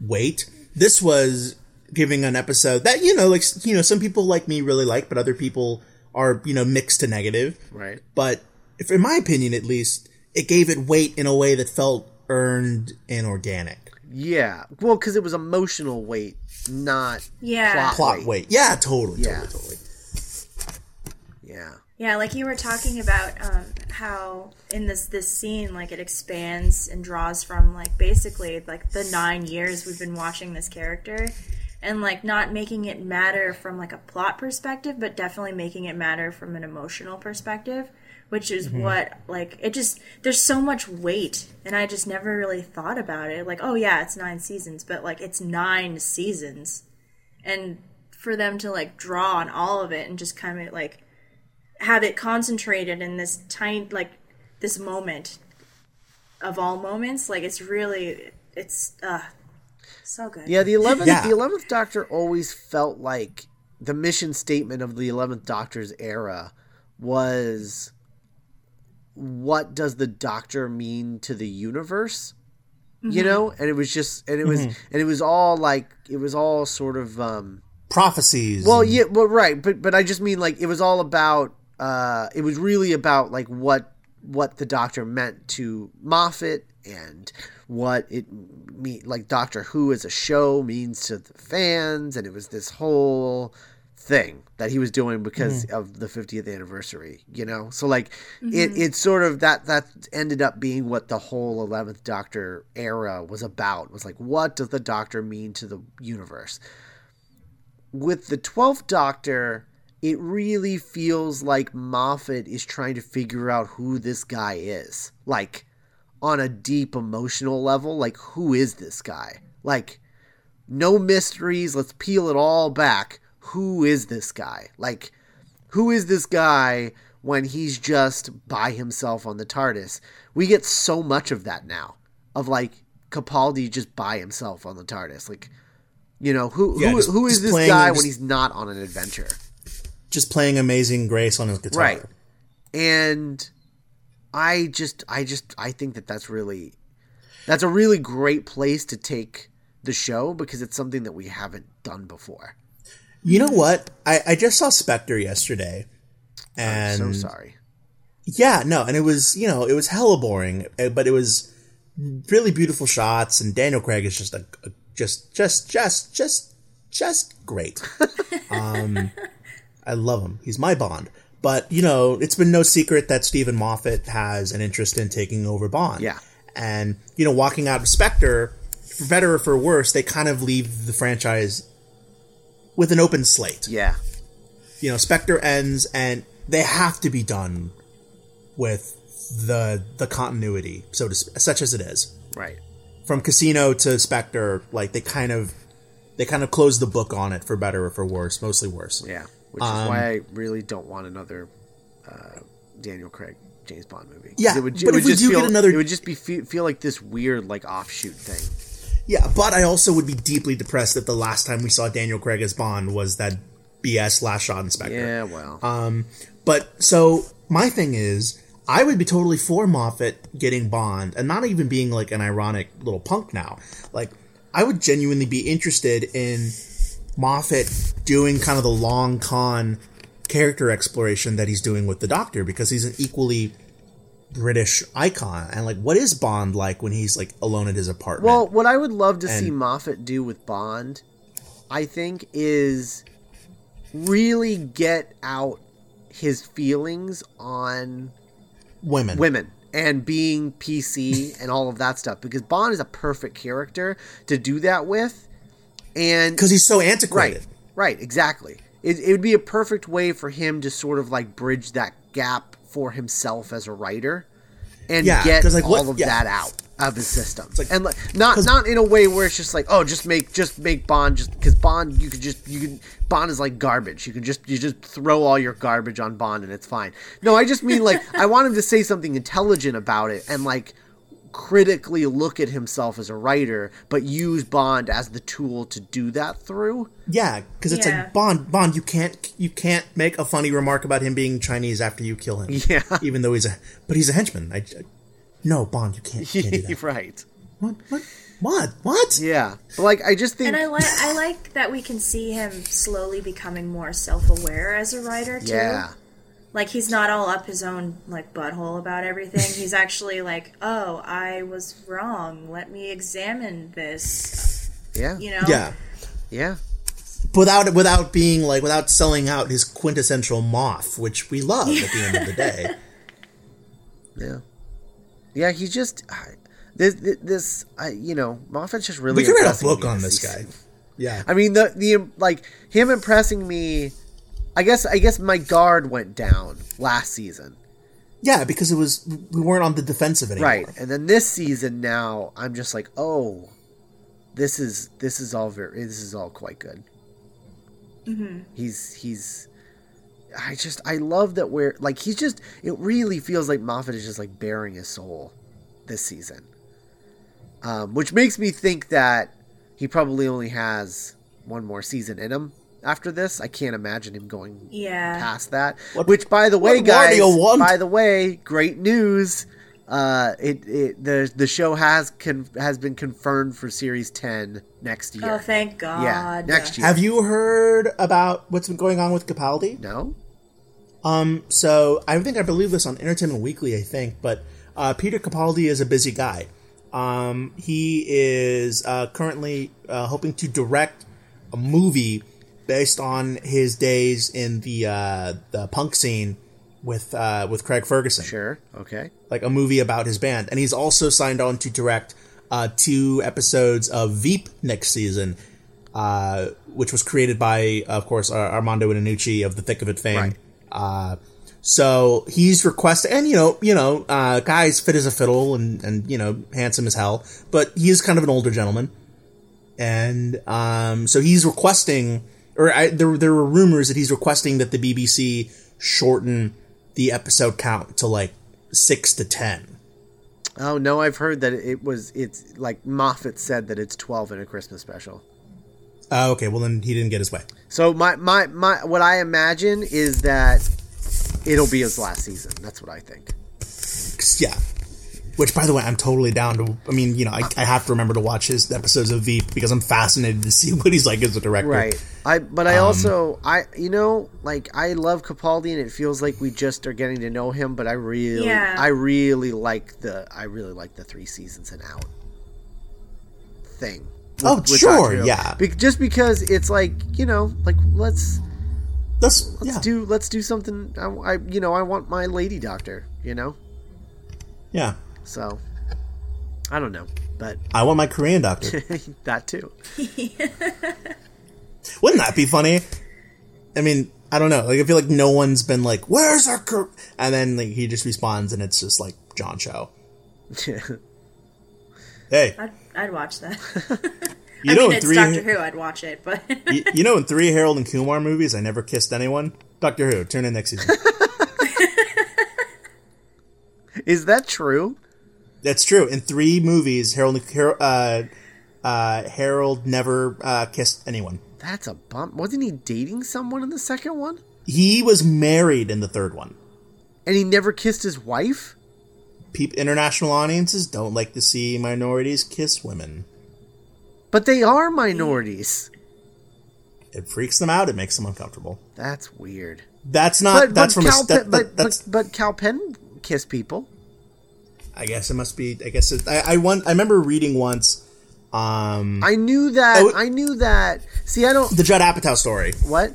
weight. This was giving an episode that you know, like you know, some people like me really like, but other people are you know mixed to negative. Right. But if, in my opinion, at least, it gave it weight in a way that felt earned and organic. Yeah. Well, because it was emotional weight, not Yeah. plot, Plot weight. weight, yeah, totally, Yeah. totally, totally. Yeah. Yeah, like you were talking about um, how in this this scene, like it expands and draws from like basically like the nine years we've been watching this character, and like not making it matter from like a plot perspective, but definitely making it matter from an emotional perspective, which is what like it just there's so much weight, and I just never really thought about it. Like, oh yeah, it's nine seasons, but like it's nine seasons, and for them to like draw on all of it and just kind of like have it concentrated in this tiny like this moment of all moments like it's really it's uh so good Yeah, the eleventh Yeah. the eleventh Doctor always felt like the mission statement of the eleventh Doctor's era was what does the Doctor mean to the universe? You know? And it was just and it was and it was all like it was all sort of um Prophecies. well yeah well right, but but I just mean like it was all about uh it was really about like what what the doctor meant to Moffat and what it mean like Doctor Who as a show means to the fans and it was this whole thing that he was doing because mm. of the 50th anniversary you know so like it mm-hmm. it sort of that that ended up being what the whole 11th doctor era was about was like what does the doctor mean to the universe with the 12th doctor it really feels like Moffat is trying to figure out who this guy is. Like, on a deep emotional level, like, who is this guy? Like, no mysteries, let's peel it all back. Who is this guy? Like, who is this guy when he's just by himself on the TARDIS? We get so much of that now. Of like Capaldi just by himself on the TARDIS. Like, you know, who Yeah, who, just- who is this playing- guy just- when he's not on an adventure? just playing Amazing Grace on his guitar. Right. And I just I just I think that that's really that's a really great place to take the show because it's something that we haven't done before. You know what? I, I just saw Spectre yesterday, and so sorry. Yeah, no, and it was you know it was hella boring, eh, but it was really beautiful shots, and Daniel Craig is just a, a just just just just just great. um, I love him. He's my Bond. But you know, it's been no secret that Steven Moffat has an interest in taking over Bond. Yeah. and you know, walking out of Spectre, for better or for worse, they kind of leave the franchise with an open slate Yeah. you know, Spectre ends, and they have to be done with the the continuity, so to such as it is, Right. from Casino to Spectre. Like they kind of they kind of close the book on it for better or for worse, mostly worse. Yeah. Which is Um, why I really don't want another uh, Daniel Craig James Bond movie. Yeah, it would, but would if we just do feel, get another- it would just be feel, feel like this weird like offshoot thing. Yeah, but I also would be deeply depressed that the last time we saw Daniel Craig as Bond was that BS last shot in Spectre. Yeah, well. Um, but so my thing is, I would be totally for Moffat getting Bond and not even being like an ironic little punk now. Like, I would genuinely be interested in Moffat doing kind of the long con character exploration that he's doing with the Doctor because he's an equally British icon. And like, what is Bond like when he's like alone at his apartment? Well, what I would love to see Moffat do with Bond, I think, is really get out his feelings on women. women and being PC and all of that stuff because Bond is a perfect character to do that with. And Because he's so right, antiquated. right, exactly. it, it would be a perfect way for him to sort of like bridge that gap for himself as a writer and Yeah, get like, all what- of yeah. that out of his system. Like- and like not not in a way where it's just like oh just make just make bond just because bond you could just you can bond is like garbage. You can just you just throw all your garbage on bond and it's fine. No i just mean like i want him to say something intelligent about it and like critically look at himself as a writer but use bond as the tool to do that through Yeah, because it's Yeah. like Bond. Bond, you can't you can't make a funny remark about him being Chinese after you kill him. Yeah. even though he's a but he's a henchman. I, I- no Bond, you can't, you can't do that. right what? What? What? What? yeah but like i just think And I like I like that we can see him slowly becoming more self-aware as a writer too. yeah Like he's not all up his own like butthole about everything. He's actually like, "Oh, I was wrong. Let me examine this." yeah You know? Yeah, yeah without without being like without selling out his quintessential moth, which we love at the end of the day. Yeah, yeah. He just I- this this I you know Moffat's just really. We could write a book on this guy. Yeah, I mean the the like him impressing me. I guess I guess my guard went down last season, yeah, because it was we weren't on the defensive anymore. right? And then this season now I'm just like, oh, this is this is all very this is all quite good. Mm-hmm. He's he's. I just I love that we're like he's just it really feels like Moffat is just like bearing his soul this season, um, which makes me think that he probably only has one more season in him after this. I can't imagine him going Yeah. past that. What- which, by the way, what more do guys, by the way, great news. Uh, it, it the the show has con- has been confirmed for series ten next year. Oh, thank God. yeah, next year. Have you heard about what's been going on with Capaldi? No. Um, so I think I believe this on Entertainment Weekly, I think, but uh, Peter Capaldi is a busy guy. Um, he is uh, currently uh, hoping to direct a movie based on his days in the uh, the punk scene with uh, with Craig Ferguson, Sure. Okay. like a movie about his band, and he's also signed on to direct uh, two episodes of Veep next season, uh, which was created by, of course, Ar- Armando Iannucci of the Thick of It fame. Right. Uh, so he's requested, and you know, you know, uh, guy's fit as a fiddle and and you know, handsome as hell, but he's kind of an older gentleman, and um, so he's requesting, or I, there there were rumors that he's requesting that the BBC shorten the episode count to like six to ten. Oh no, I've heard that it was it's like Moffat said that it's twelve in a Christmas special. Uh, okay, well then he didn't get his way. So my my my what I imagine is that it'll be his last season. That's what I think. Yeah. Which, by the way, I'm totally down to. I mean, you know, I, I have to remember to watch his episodes of Veep because I'm fascinated to see what he's like as a director. Right. I but Um, I also I you know like I love Capaldi and it feels like we just are getting to know him. But I really Yeah. I really like the I really like the three seasons and out thing. Oh, with sure, Doctor yeah. Be- just because it's like you know like let's Let's, let's yeah, do let's do something. I, I you know I want my lady doctor. You know yeah. So I don't know, but I want my Korean doctor. that too. Wouldn't that be funny? I mean, I don't know. Like, I feel like no one's been like, "Where's our?" Kor-? And then like he just responds, and it's just like John Cho. Hey, I'd, I'd watch that. you I know mean, in it's three, Doctor Who. I'd watch it, but you, you know in three Harold and Kumar movies, I never kissed anyone. Doctor Who, turn in next season. Is that true? That's true. In three movies, Harold uh, uh, Harold never uh, kissed anyone. That's a bump. Wasn't he dating someone in the second one? He was married in the third one. And he never kissed his wife? Peop- international audiences don't like to see minorities kiss women. But they are minorities. It freaks them out. It makes them uncomfortable. That's weird. That's not. But, that's but, from Cal a. That, that- but, but, but Kal Penn kissed people. I guess it must be. I guess it, I. I want. I remember reading once. Um, I knew that. Oh, I knew that. See, I don't. the Judd Apatow story. What?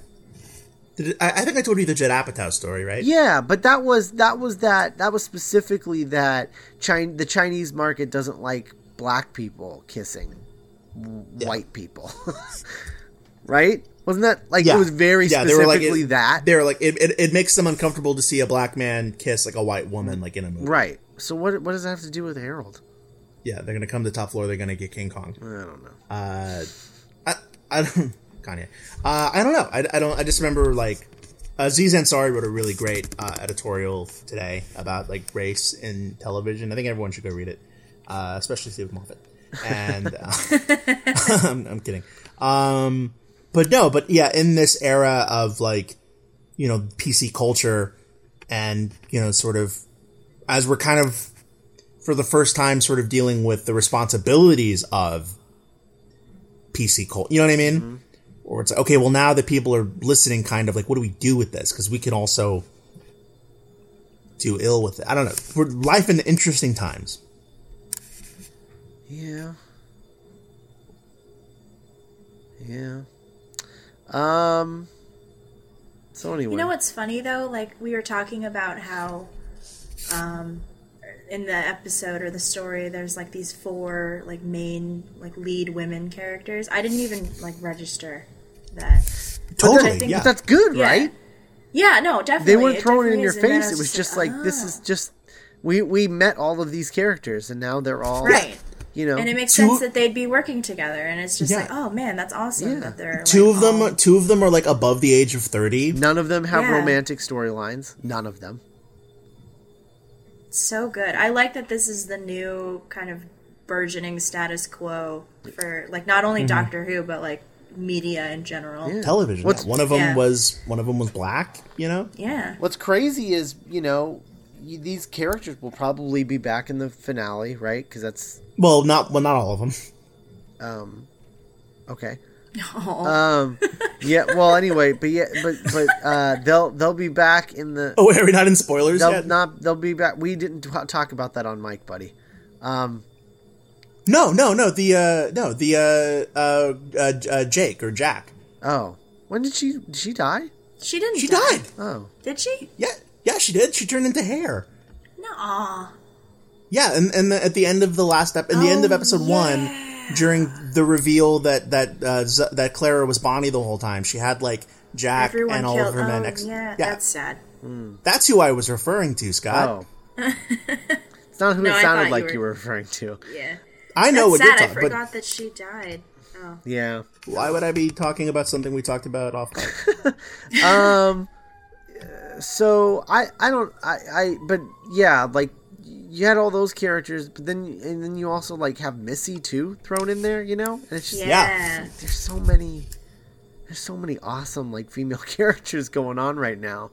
Did I, I think I told you the Judd Apatow story, right? Yeah, but that was that was that that was specifically that China, the Chinese market doesn't like black people kissing Yeah. white people, right? Wasn't that like Yeah. it was very Yeah, they specifically like it- that? They're like it, it, it makes them uncomfortable to see a black man kiss like a white woman like in a movie. Right. So what what does that have to do with Harold? Yeah, they're gonna come to the top floor. They're gonna get King Kong. I don't know. Uh, I I don't Kanye. Uh, I don't know. I, I don't. I just remember like Aziz Ansari wrote a really great uh, editorial today about like race in television. I think everyone should go read it, uh, especially Steve Moffat. And uh, I'm, I'm kidding. Um, but no, but yeah, in this era of like you know PC culture and you know sort of as we're kind of for the first time sort of dealing with the responsibilities of PC cult. You know what I mean? Or it's like, okay, well now that people are listening, kind of like, what do we do with this? Because we can also do ill with it. I don't know. For life in interesting times. Yeah. Yeah. Um. So anyway, You know what's funny though? Like we were talking about how, um, in the episode or the story, there's like these four like main like lead women characters. I didn't even like register that. Totally. I think- yeah. But that's good, Yeah. right? Yeah, no, definitely. They weren't It throwing it in your is, and face. It was like, just like this "Ah." is just we we met all of these characters and now they're all right. You know, And it makes Two- sense that they'd be working together, and it's just Yeah. like, oh man, that's awesome Yeah. that they're two like, of them, all- two of them are like above the age of thirty. none of them have Yeah. romantic storylines. None of them. So good. I like that this is the new kind of burgeoning status quo for like not only Doctor Who but like media in general. Yeah. Television. What's- yeah. One of them Yeah. was one of them was black. You know. Yeah. What's crazy is you know y- these characters will probably be back in the finale, right? Because that's Well, not well, not all of them. um okay. Aw. Um, yeah. Well, anyway, but yeah, but but uh, they'll they'll be back in the. Oh, are we not in spoilers They'll yet? not. They'll be back. We didn't t- talk about that on Mike, buddy. Um, No, no, no. The uh, no, the uh, uh, uh, uh, Jake or Jack. oh, when did she? Did she die? she didn't. She die. died. Oh, Did she? Yeah, yeah, she did. She turned into hair. No. Yeah, and and the, at the end of the last ep- in the end of Oh, episode yeah. one, during the reveal that that uh, Z- that Clara was Bonnie the whole time, she had like Jack Everyone and all killed. of her men. oh, Ex- yeah, yeah, that's sad. that's who I was referring to, Scott. oh. it's not who No, it sounded thought you like were- you were referring to. Yeah. I know That's what sad. you're talking. I forgot but that she died. Oh. Yeah. why would I be talking about something we talked about off? Um. So I I don't I I but yeah like you had all those characters but then and then you also like have Missy too thrown in there you know? And it's just Yeah. there's so many there's so many awesome like female characters going on right now.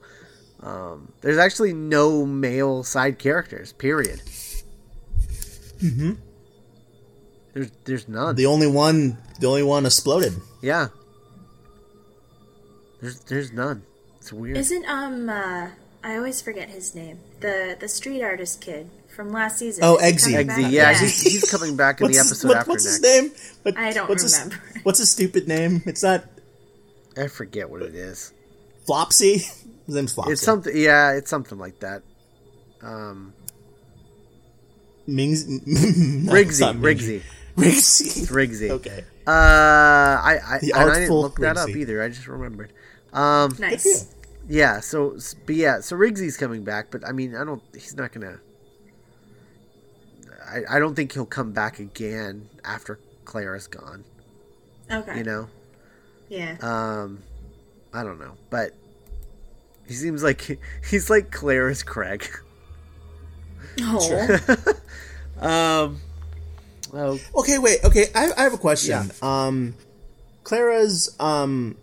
Um there's actually no male side characters period. Mm-hmm. There's there's none. The only one, the only one exploded. yeah. There's there's none. It's weird. Isn't um uh I always forget his name. The the street artist kid from last season. Oh, Is he Eggsy. Eggsy, back? yeah, He's, he's coming back in the What's his- episode what- after what's next his name? What- I don't what's his- remember. what's his stupid name? It's not I forget what it is. Flopsy. His name's Flopsy. It's something. Yeah, it's something like that. Um, Mings. no, it's Rigsy, not Ming- Rigsy, Rigsy. Rigsy. Okay. Uh, I, I, and I didn't artful look that up either. I just remembered. Um, Nice. yeah. So, but yeah. So Rigsy's coming back, but I mean, I don't. He's not gonna. I, I don't think he'll come back again after Clara's gone. Okay. You know. Yeah. Um, I don't know, but he seems like he's like Clara's Craig. oh. Um, oh, Okay, wait. Okay, I, I have a question. Yeah. Um, Clara's um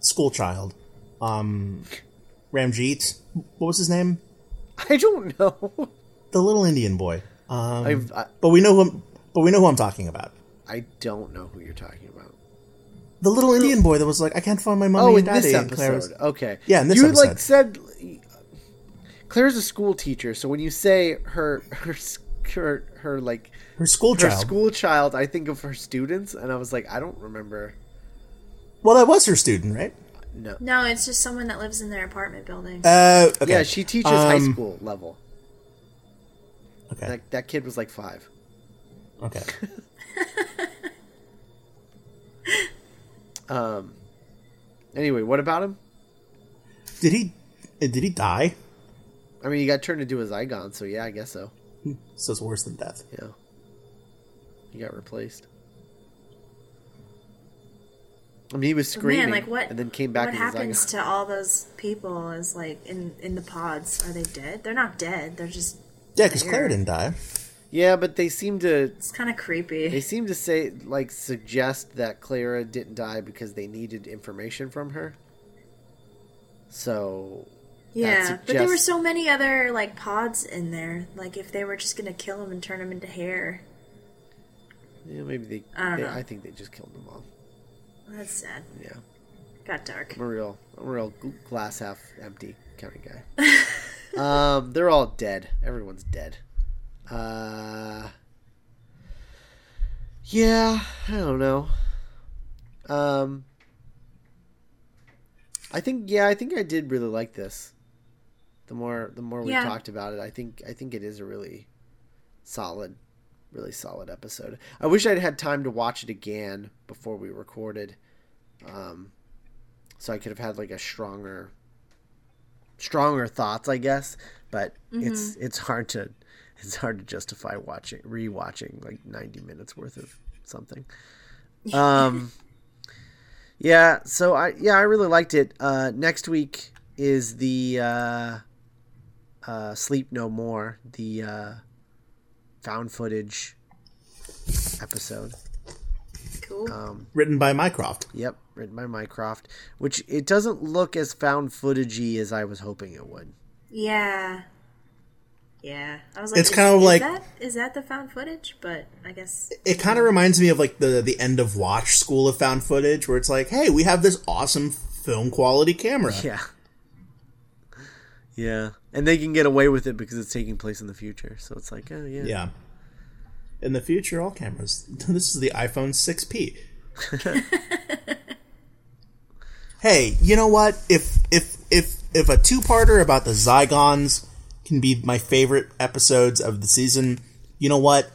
school child, um, Ramjeet. What was his name? I don't know. The little Indian boy. Um, I've, I, but we know who. I'm, but we know who I'm talking about. I don't know who you're talking about. The little Indian boy that was like, I can't find my mommy Oh, and in daddy. this and Clara's- episode. Okay. Yeah, in this you episode. like said Claire's a school teacher, so when you say her her s- her, her like her school her child. school child, I think of her students, and I was like, I don't remember. Well, that was her student, right? No. No, it's just someone that lives in their apartment building. Uh, okay. Yeah, she teaches high Um, school level. Okay. That that kid was like five. Okay. Um, Anyway, what about him? Did he? Did he die? I mean, he got turned into a Zygon, so yeah, I guess so. So it's worse than death. Yeah. He got replaced. I mean, he was screaming, Man, like what? and then came back What as a happens Zygon. to all those people? Is like in in the pods? Are they dead? They're not dead. They're just. Yeah, because there. Claire didn't die. Yeah, but they seem to It's kind of creepy. they creepy. seem to say like suggest that Clara didn't die because they needed information from her. So Yeah, but there were suggests- so many other like pods in there. Like if they were just gonna kill him and turn him into hair, yeah, maybe they. I don't they know. I think they just killed them all. that's sad. Yeah, Got dark. I'm a real, I'm a real gl- glass half empty kind of guy. um, they're all dead. Everyone's dead. Uh, yeah, I don't know. Um, I think yeah, I think I did really like this. The more the more we Yeah. talked about it, I think I think it is a really solid, really solid episode. I wish I'd had time to watch it again before we recorded, um, so I could have had like a stronger, stronger thoughts, I guess. But it's it's hard to it's hard to justify watching rewatching like ninety minutes worth of something. Um, yeah. So I yeah I really liked it. Uh, next week is the uh, uh, Sleep No More, the uh, found footage episode. Cool. Um, Written by Mycroft. Yep, written by Mycroft, which it doesn't look as found footagey as I was hoping it would. yeah. Yeah. I was like, It's is- kind of is like- that, is that the found footage? But I guess It kind of reminds me of like the the end of Watch School of Found Footage, where it's like, hey, we have this awesome film quality camera. Yeah. Yeah. And they can get away with it because it's taking place in the future. So it's like, oh, yeah. Yeah. In the future, all cameras. This is the iPhone 6P. hey, you know what? If if if if a two-parter about the Zygons can be my favorite episodes of the season, you know what?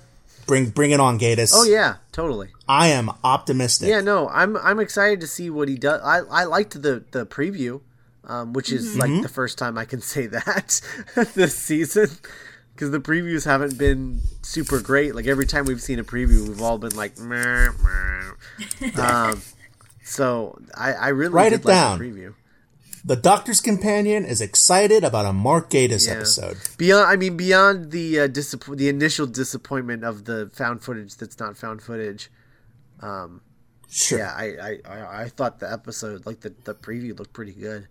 Bring bring it on, Gatiss. Oh, yeah, totally. I am optimistic. Yeah, no, I'm I'm excited to see what he does. I, I liked the, the preview, um, which is like the first time I can say that this season. Because the previews haven't been super great. Like every time we've seen a preview, we've all been like, meh, meh. um, so I, I really Write it like down. the preview. The Doctor's Companion is excited about a Mark Gatiss Yeah. episode. Beyond, I mean, beyond the uh, disapp- the initial disappointment of the found footage that's not found footage. Sure. Yeah, I, I, I, I thought the episode, like the, the preview, looked pretty good.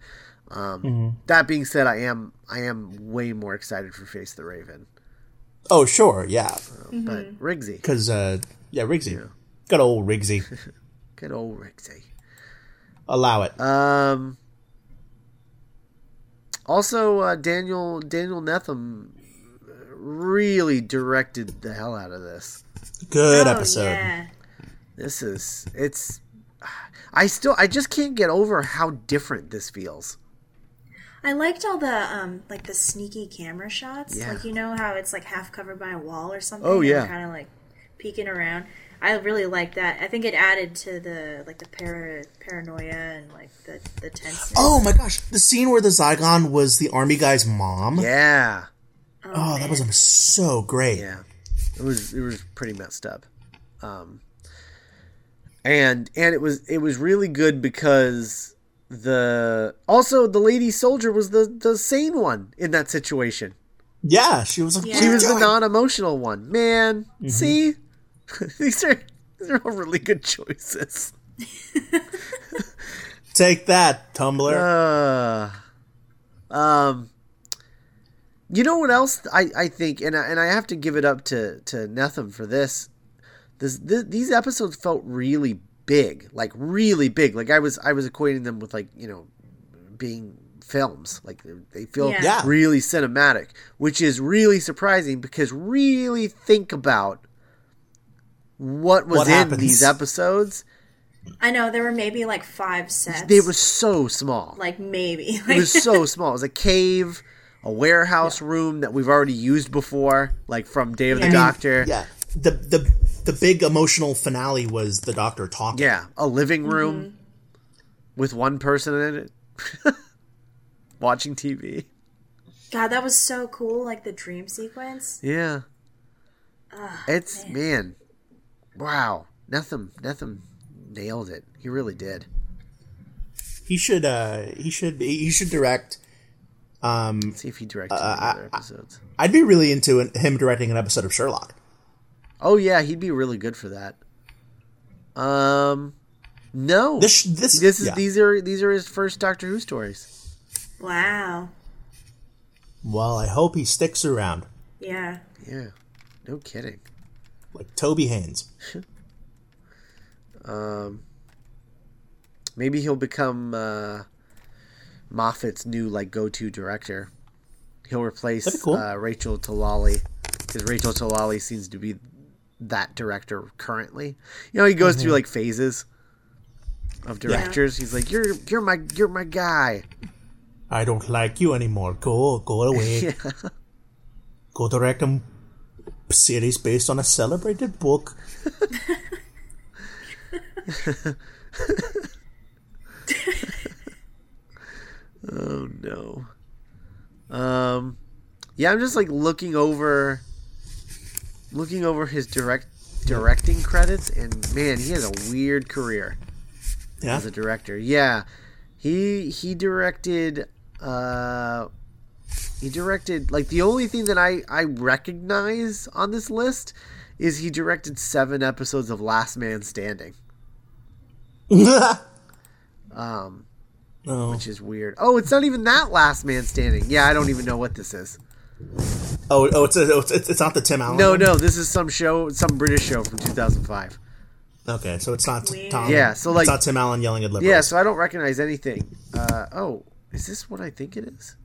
Um, Mm-hmm. That being said, I am I am way more excited for Face the Raven, Oh, sure, yeah. but Rigsy, Because, uh, yeah, Rigsy. Good old Rigsy. good old Rigsy. Allow it. Um, also, uh, Daniel Daniel Nettheim really directed the hell out of this. Good oh, episode. Yeah. This is it's. I still I just can't get over how different this feels. I liked all the um like the sneaky camera shots. Yeah. Like you know how it's like half covered by a wall or something. Oh, yeah. kind of like peeking around. I really liked that. I think it added to the like the para, paranoia and like the the tenseness. Oh my gosh, the scene where the Zygon was the army guy's mom. Yeah, Oh, that was so great. yeah. It was it was pretty messed up. Um, and and it was it was really good because the also the lady soldier was the the sane one in that situation. Yeah, she was like, Yeah. She was the non-emotional one. Man, see, these are these are all really good choices. Take that, Tumblr. Uh, um, you know what else I, I think, and I, and I have to give it up to to Nettheim for this. This, th these episodes felt really big, like really big. Like I was I was equating them with like you know being films. Like they- they feel Yeah. Yeah. really cinematic, which is really surprising because really think about what was What in happens? these episodes. I know there were maybe like five sets. They were so small. like maybe. It was so small. It was a cave, a warehouse room that we've already used before, like from Day of the I mean, Doctor. Yeah, the the the big emotional finale was the Doctor talking. Yeah, a living mm-hmm. room. with one person in it watching TV. God, that was so cool. Like the dream sequence. Yeah. Ah, it's man. Wow. Nothing nothing nailed it. He really did. He should. Uh, he should. He should direct. Um, Let's see if he directed uh, any other episodes. I'd be really into an, him directing an episode of Sherlock. Oh yeah, he'd be really good for that. Um no. This. This. This is yeah. these are these are his first Doctor Who stories. Wow. Well, I hope he sticks around, Yeah. Yeah. No kidding. like Toby Haynes. Um. Maybe he'll become uh, Moffat's new like go-to director. He'll replace cool. uh, Rachel Talalay because Rachel Talalay seems to be that director currently. You know, he goes Mm-hmm. through like phases of directors. He's like, "You're you're my you're my guy." I don't like you anymore. Go, go away. Go direct a series based on a celebrated book. Oh no. Um, yeah, I'm just like looking over, looking over his direct directing credits, and man, he has a weird career. Yeah. as a director. Yeah, he he directed. Uh, he directed like the only thing that I I recognize on this list is he directed seven episodes of Last Man Standing, oh, which is weird. Oh, it's not even that Last Man Standing. Yeah, I don't even know what this is. Oh, oh! It's, a, it's it's not the Tim Allen. No, one? no, this is some show, some British show from 2005. Okay, so it's not Weird. Tom. Yeah, so, like- it's not Tim Allen yelling at liberals. Yeah, so I don't recognize anything. Uh, oh, is this what I think it is?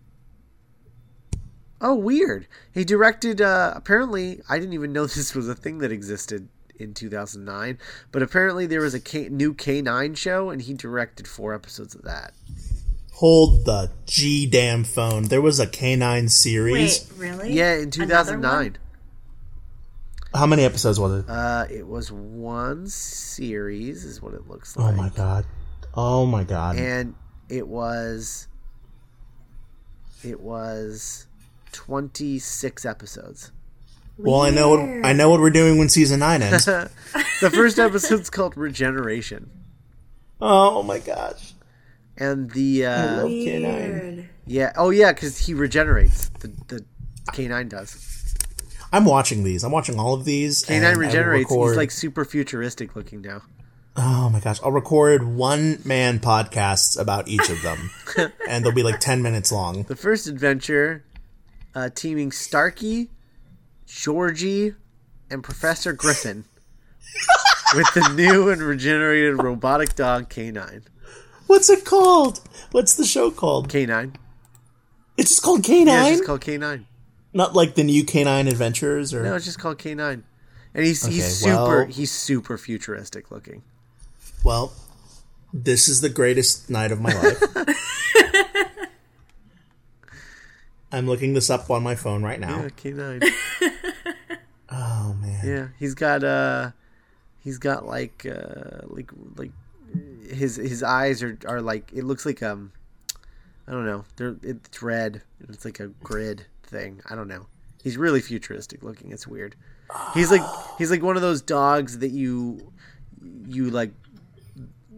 Oh, weird. He directed. Uh, apparently, I didn't even know this was a thing that existed in 2009. But apparently, there was a K- new K9 show, and he directed four episodes of that. Hold the G damn phone. There was a K9 series. Wait, really? Yeah, in 2009. How many episodes was it? Uh, it was one series, is what it looks like. oh my god. Oh my god. and it was it was 26 episodes well, I know what I know what we're doing when season nine ends. the first episode's called regeneration oh my gosh. And the uh love K9. Yeah oh yeah because he regenerates the, the k9 does I'm watching these. I'm watching all of these. and I k9 regenerates record- he's like super futuristic looking now Oh my gosh. I'll record one man podcasts about each of them. and they'll be like 10 minutes long. the first adventure uh teaming starkey georgie and professor gryffen with the new and regenerated robotic dog k9 What's it called? What's the show called? k9 It's just called K9? Yeah, it's just called K9. Not like the new K9 Adventures or No, it's just called K9. And he's Okay, he's super well- he's super futuristic looking. Well, this is the greatest night of my life. I'm looking this up on my phone right now. Yeah, K9. Oh man. yeah, he's got uh he's got like uh like like his his eyes are are like it looks like um I don't know. They're it's red. It's like a grid thing. I don't know. He's really futuristic looking. It's weird. He's like he's like one of those dogs that you you like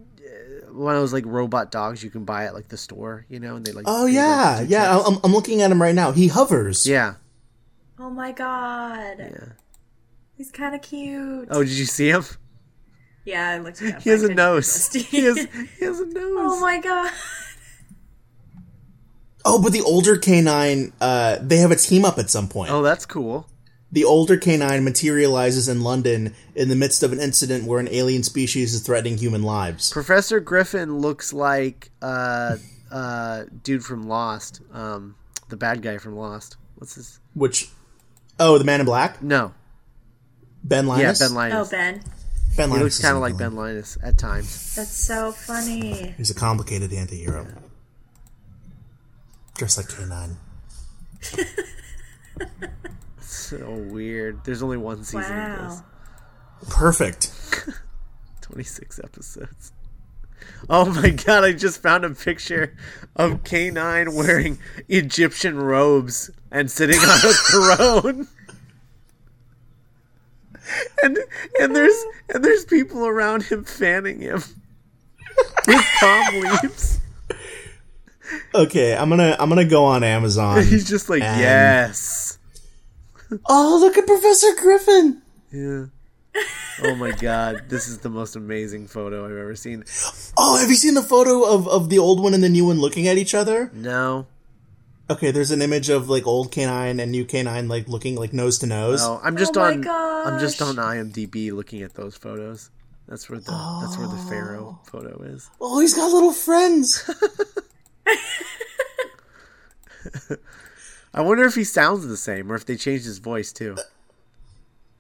uh, one of those like robot dogs you can buy at like the store, you know, and they like Oh they, yeah, do yeah. I'm, I'm looking at him right now. He hovers. yeah. Oh my god. Yeah. He's kind of cute. Oh, did you see him? Yeah, I looked it up. He has I a couldn't nose. He has he has a nose. oh my god. Oh, but the older K9, uh, they have a team up at some point. Oh, that's cool. The older K9 materializes in London in the midst of an incident where an alien species is threatening human lives. Professor Gryffen looks like uh uh dude from Lost. Um the bad guy from Lost. What's his Which, oh, the Man in Black, No. Ben Yeah, Linus. Ben Linus. Oh, Ben. Ben He looks kind of like Ben Linus at times. That's so funny. He's a complicated anti-hero. Dressed like K9. So weird. There's only one season of Wow. this. Perfect. 26 episodes. Oh my god, I just found a picture of K9 wearing Egyptian robes and sitting on a throne. And and there's and there's people around him fanning him with palm leaves. Okay, I'm gonna I'm gonna go on Amazon. He's just like, And- yes. oh, look at Professor Gryffen. Yeah. Oh my god, this is the most amazing photo I've ever seen. Oh, have you seen the photo of of the old one and the new one looking at each other? No. Okay, there's an image of like old K9 and new K9 like looking like nose to nose. Oh, I'm just Oh on I'm just on IMDb looking at those photos. That's where the that's where the pharaoh photo is. Oh, he's got little friends. I wonder if he sounds the same or if they changed his voice too.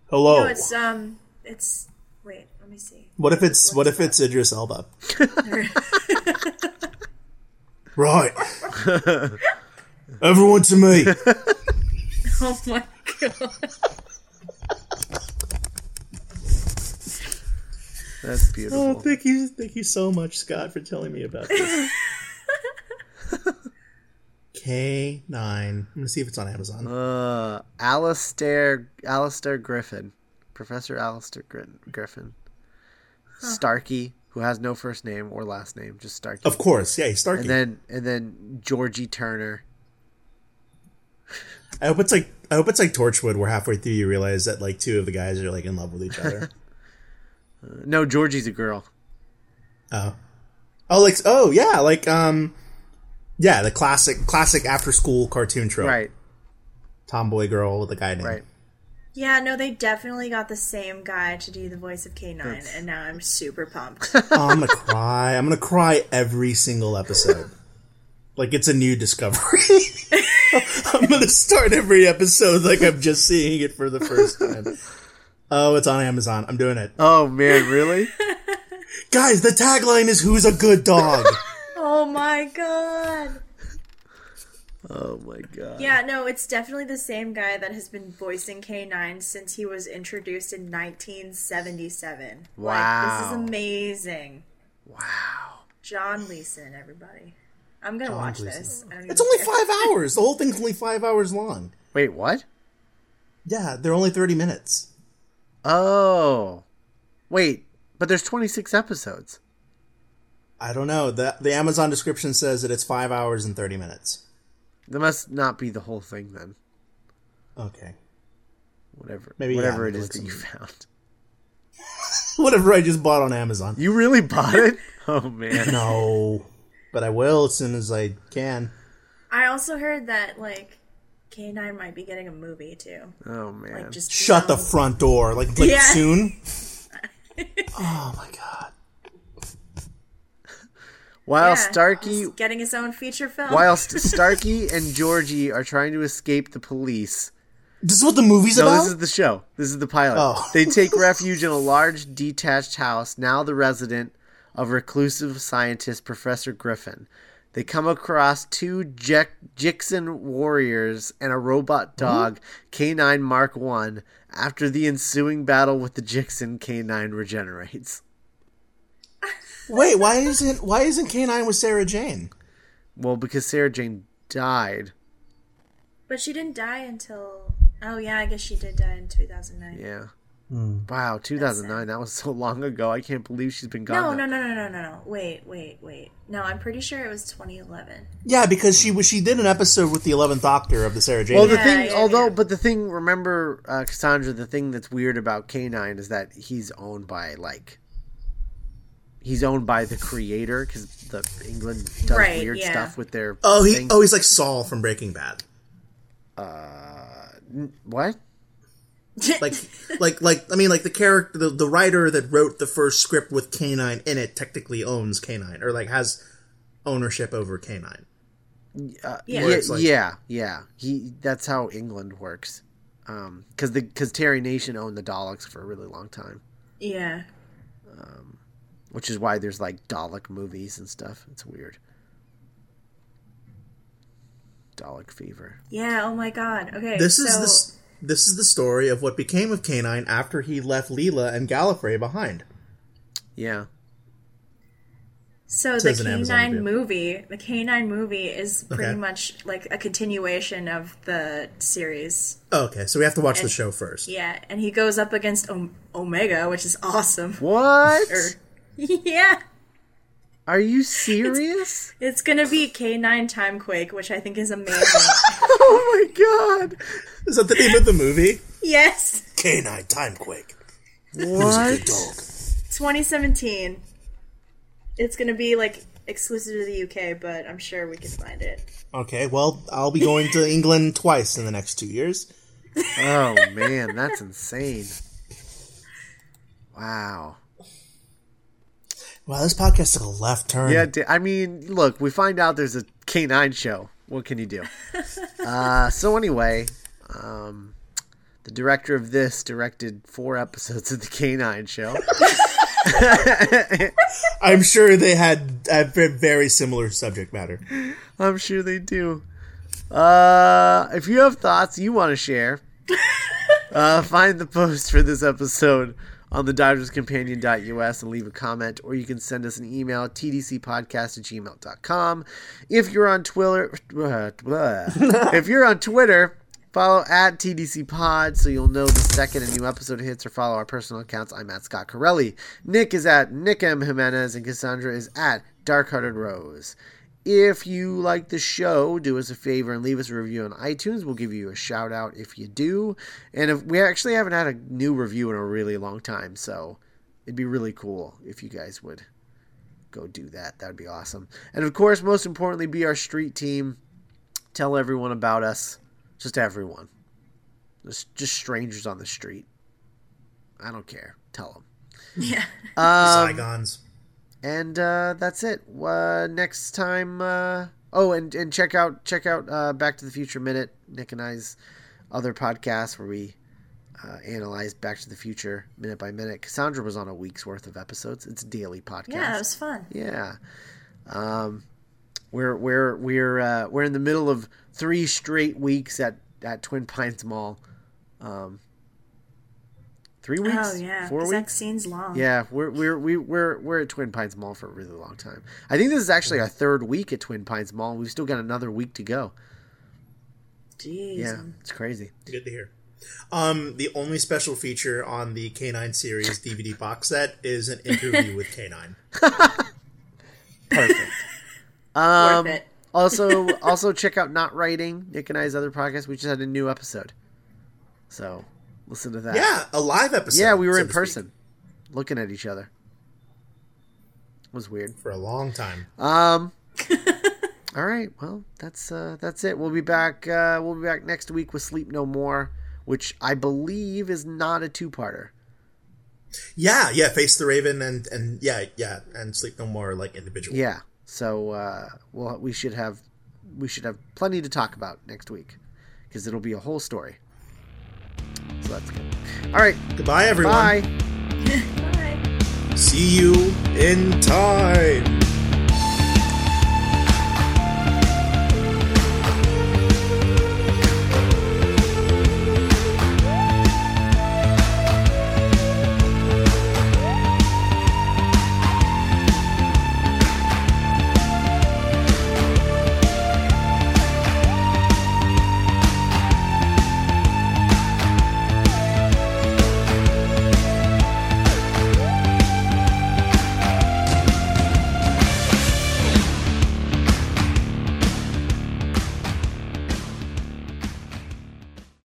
Hello. No, it's um, it's wait. Let me see. what if it's what if it's Idris Elba? right. Everyone to me. Oh my god. That's beautiful. Oh, thank you, thank you so much, Scott, for telling me about this. K nine. I'm gonna see if it's on Amazon. Uh, Alistair Alistair Gryffen, Professor Alistair Grin- Gryffen, Starkey, who has no first name or last name, just Starkey. of course, yeah, he's Starkey. and then and then Georgie Turner. I hope it's like I hope it's like Torchwood, where halfway through you realize that like two of the guys are like in love with each other. No, Georgie's a girl. oh, oh, like oh yeah, like um, yeah, the classic classic after school cartoon trope. Right, tomboy girl with a guy named. right. Yeah, no, they definitely got the same guy to do the voice of K9, and now I'm super pumped. Oh, I'm gonna cry. I'm gonna cry every single episode. Like it's a new discovery. I'm gonna start every episode like I'm just seeing it for the first time. Oh, it's on Amazon. I'm doing it. Oh man, really? Guys, the tagline is "Who's a good dog." oh my god. Oh my god. Yeah, no, it's definitely the same guy that has been voicing K9 since he was introduced in 1977. Like, this is amazing. Wow. John Leeson, everybody. I'm gonna watch Gleason. this. I don't It's only care. five hours. The whole thing's only five hours long. Wait, what? Yeah, they're only thirty minutes. Oh, wait, but there's 26 episodes. I don't know. The the Amazon description says that it's five hours and thirty minutes. That must not be the whole thing then. Okay. Whatever, Maybe, whatever it maybe is it's that you found. Whatever I just bought on Amazon. You really bought it? Oh man. No, but I will as soon as I can. I also heard that, like, K9 might be getting a movie, too. Oh man. Like, just Shut the front door, like like Yeah. soon. oh my god! While Yeah, Starkey, getting his own feature film. whilst Starkey and Georgie are trying to escape the police. This is what the movie's about. No, about. this is the show. This is the pilot. Oh. They take refuge in a large detached house, now the resident of reclusive scientist Professor Gryffen. They come across two Jek- Jixen warriors and a robot hmm? dog, K9 Mark 1. After the ensuing battle with the Jixen, K9 regenerates. Wait, why isn't why isn't K9 with Sarah Jane? Well, because Sarah Jane died. But she didn't die until. Oh, yeah, I guess she did die in 2009. Yeah. Wow, 2009. That was so long ago. I can't believe she's been No, gone. no, that- no, no, no, no, no. Wait, wait, wait. No, I'm pretty sure it was 2011. Yeah, because she was she did an episode with the Eleventh Doctor of the Sarah Jane. Well, the Yeah, thing, yeah, although, yeah. but the thing, remember, uh, Cassandra, the thing that's weird about K9 is that he's owned by, like, he's owned by the creator because the England does Right, weird yeah. stuff with their. oh, he thing. oh he's like Saul from Breaking Bad. Uh, what? Like like like I mean like the character the, the writer that wrote the first script with K9 in it technically owns K9 or like has ownership over K9. yeah. Yeah, like- yeah, yeah. He. That's how England works. Um, because the because Terry Nation owned the Daleks for a really long time, Yeah. Um, which is why there's like Dalek movies and stuff. It's weird. Dalek fever. Yeah, oh my god. Okay. This so, is the s- this is the story of what became of K9 after he left Leela and Gallifrey behind. Yeah. So the Says an Amazon K9 review. movie, the K9 movie is pretty Okay. much like a continuation of the series. Oh, okay, so we have to watch the show first. Yeah, and he goes up against o- Omega, which is awesome. What? Or, yeah, Are you serious? it's gonna be K9 Timequake, which I think is amazing. oh my god! Is that the name of the movie? yes, K9 Timequake. What? Dog. 2017. It's gonna be like exclusive to the UK, but I'm sure we can find it. Okay, well, I'll be going to England twice in the next two years. Oh man, that's insane. Wow. Wow, this podcast took a left turn. Yeah, I mean, look, we find out there's a K9 show. What can you do? uh, so anyway, um, the director of this directed four episodes of the K9 show. I'm sure they had a very similar subject matter. I'm sure they do. Uh, if you have thoughts you want to share, uh, find the post for this episode on the doctorscompanion.us and leave a comment, or you can send us an email at tdcpodcast at gmail.com. If you're on Twitter, if you're on Twitter, follow at TDC Pod so you'll know the second a new episode hits, or follow our personal accounts. I'm at Scott Corelli. Nick is at Nick M. Jimenez, and Cassandra is at Darkhearted Rose. If you like the show, do us a favor and leave us a review on iTunes. We'll give you a shout out if you do. And if we actually haven't had a new review in a really long time, so it'd be really cool if you guys would go do that. That'd be awesome. And of course, most importantly, be our street team. Tell everyone about us. Just everyone. Just just strangers on the street. I don't care. Tell them. Yeah. Um, Zygons. and uh, that's it. Uh, next time. Uh, oh, and, and check out check out uh, Back to the Future Minute, Nick and I's other podcast where we uh, analyze Back to the Future minute by minute. Cassandra was on a week's worth of episodes. It's a daily podcast. Yeah, it was fun. Yeah. Um, we're we're we're uh, we're in the middle of three straight weeks at at Twin Pines Mall. Um, three weeks. Oh yeah, Four 'cause weeks. that scene's long. Yeah, we're we're we, we're we're at Twin Pines Mall for a really long time. I think this is actually our third week at Twin Pines Mall. We've still got another week to go. Jeez. Yeah, it's crazy. Good to hear. Um, the only special feature on the K9 series DVD box set is an interview with K9. Perfect. Worth Um, it. also, also check out Not Writing, Nick and I's other podcast. We just had a new episode, so listen to that. Yeah, a live episode. yeah, we were so in to speak, person, looking at each other. It was weird. for a long time. Um. all right. Well, that's uh, that's it. We'll be back. Uh, we'll be back next week with Sleep No More, which I believe is not a two-parter. Yeah, yeah, Face the Raven and and yeah, yeah, and Sleep No More like individual. Yeah. So uh, well, we should have we should have plenty to talk about next week because it'll be a whole story. So that's good. All right. Goodbye, everyone. Bye. Bye. See you in time.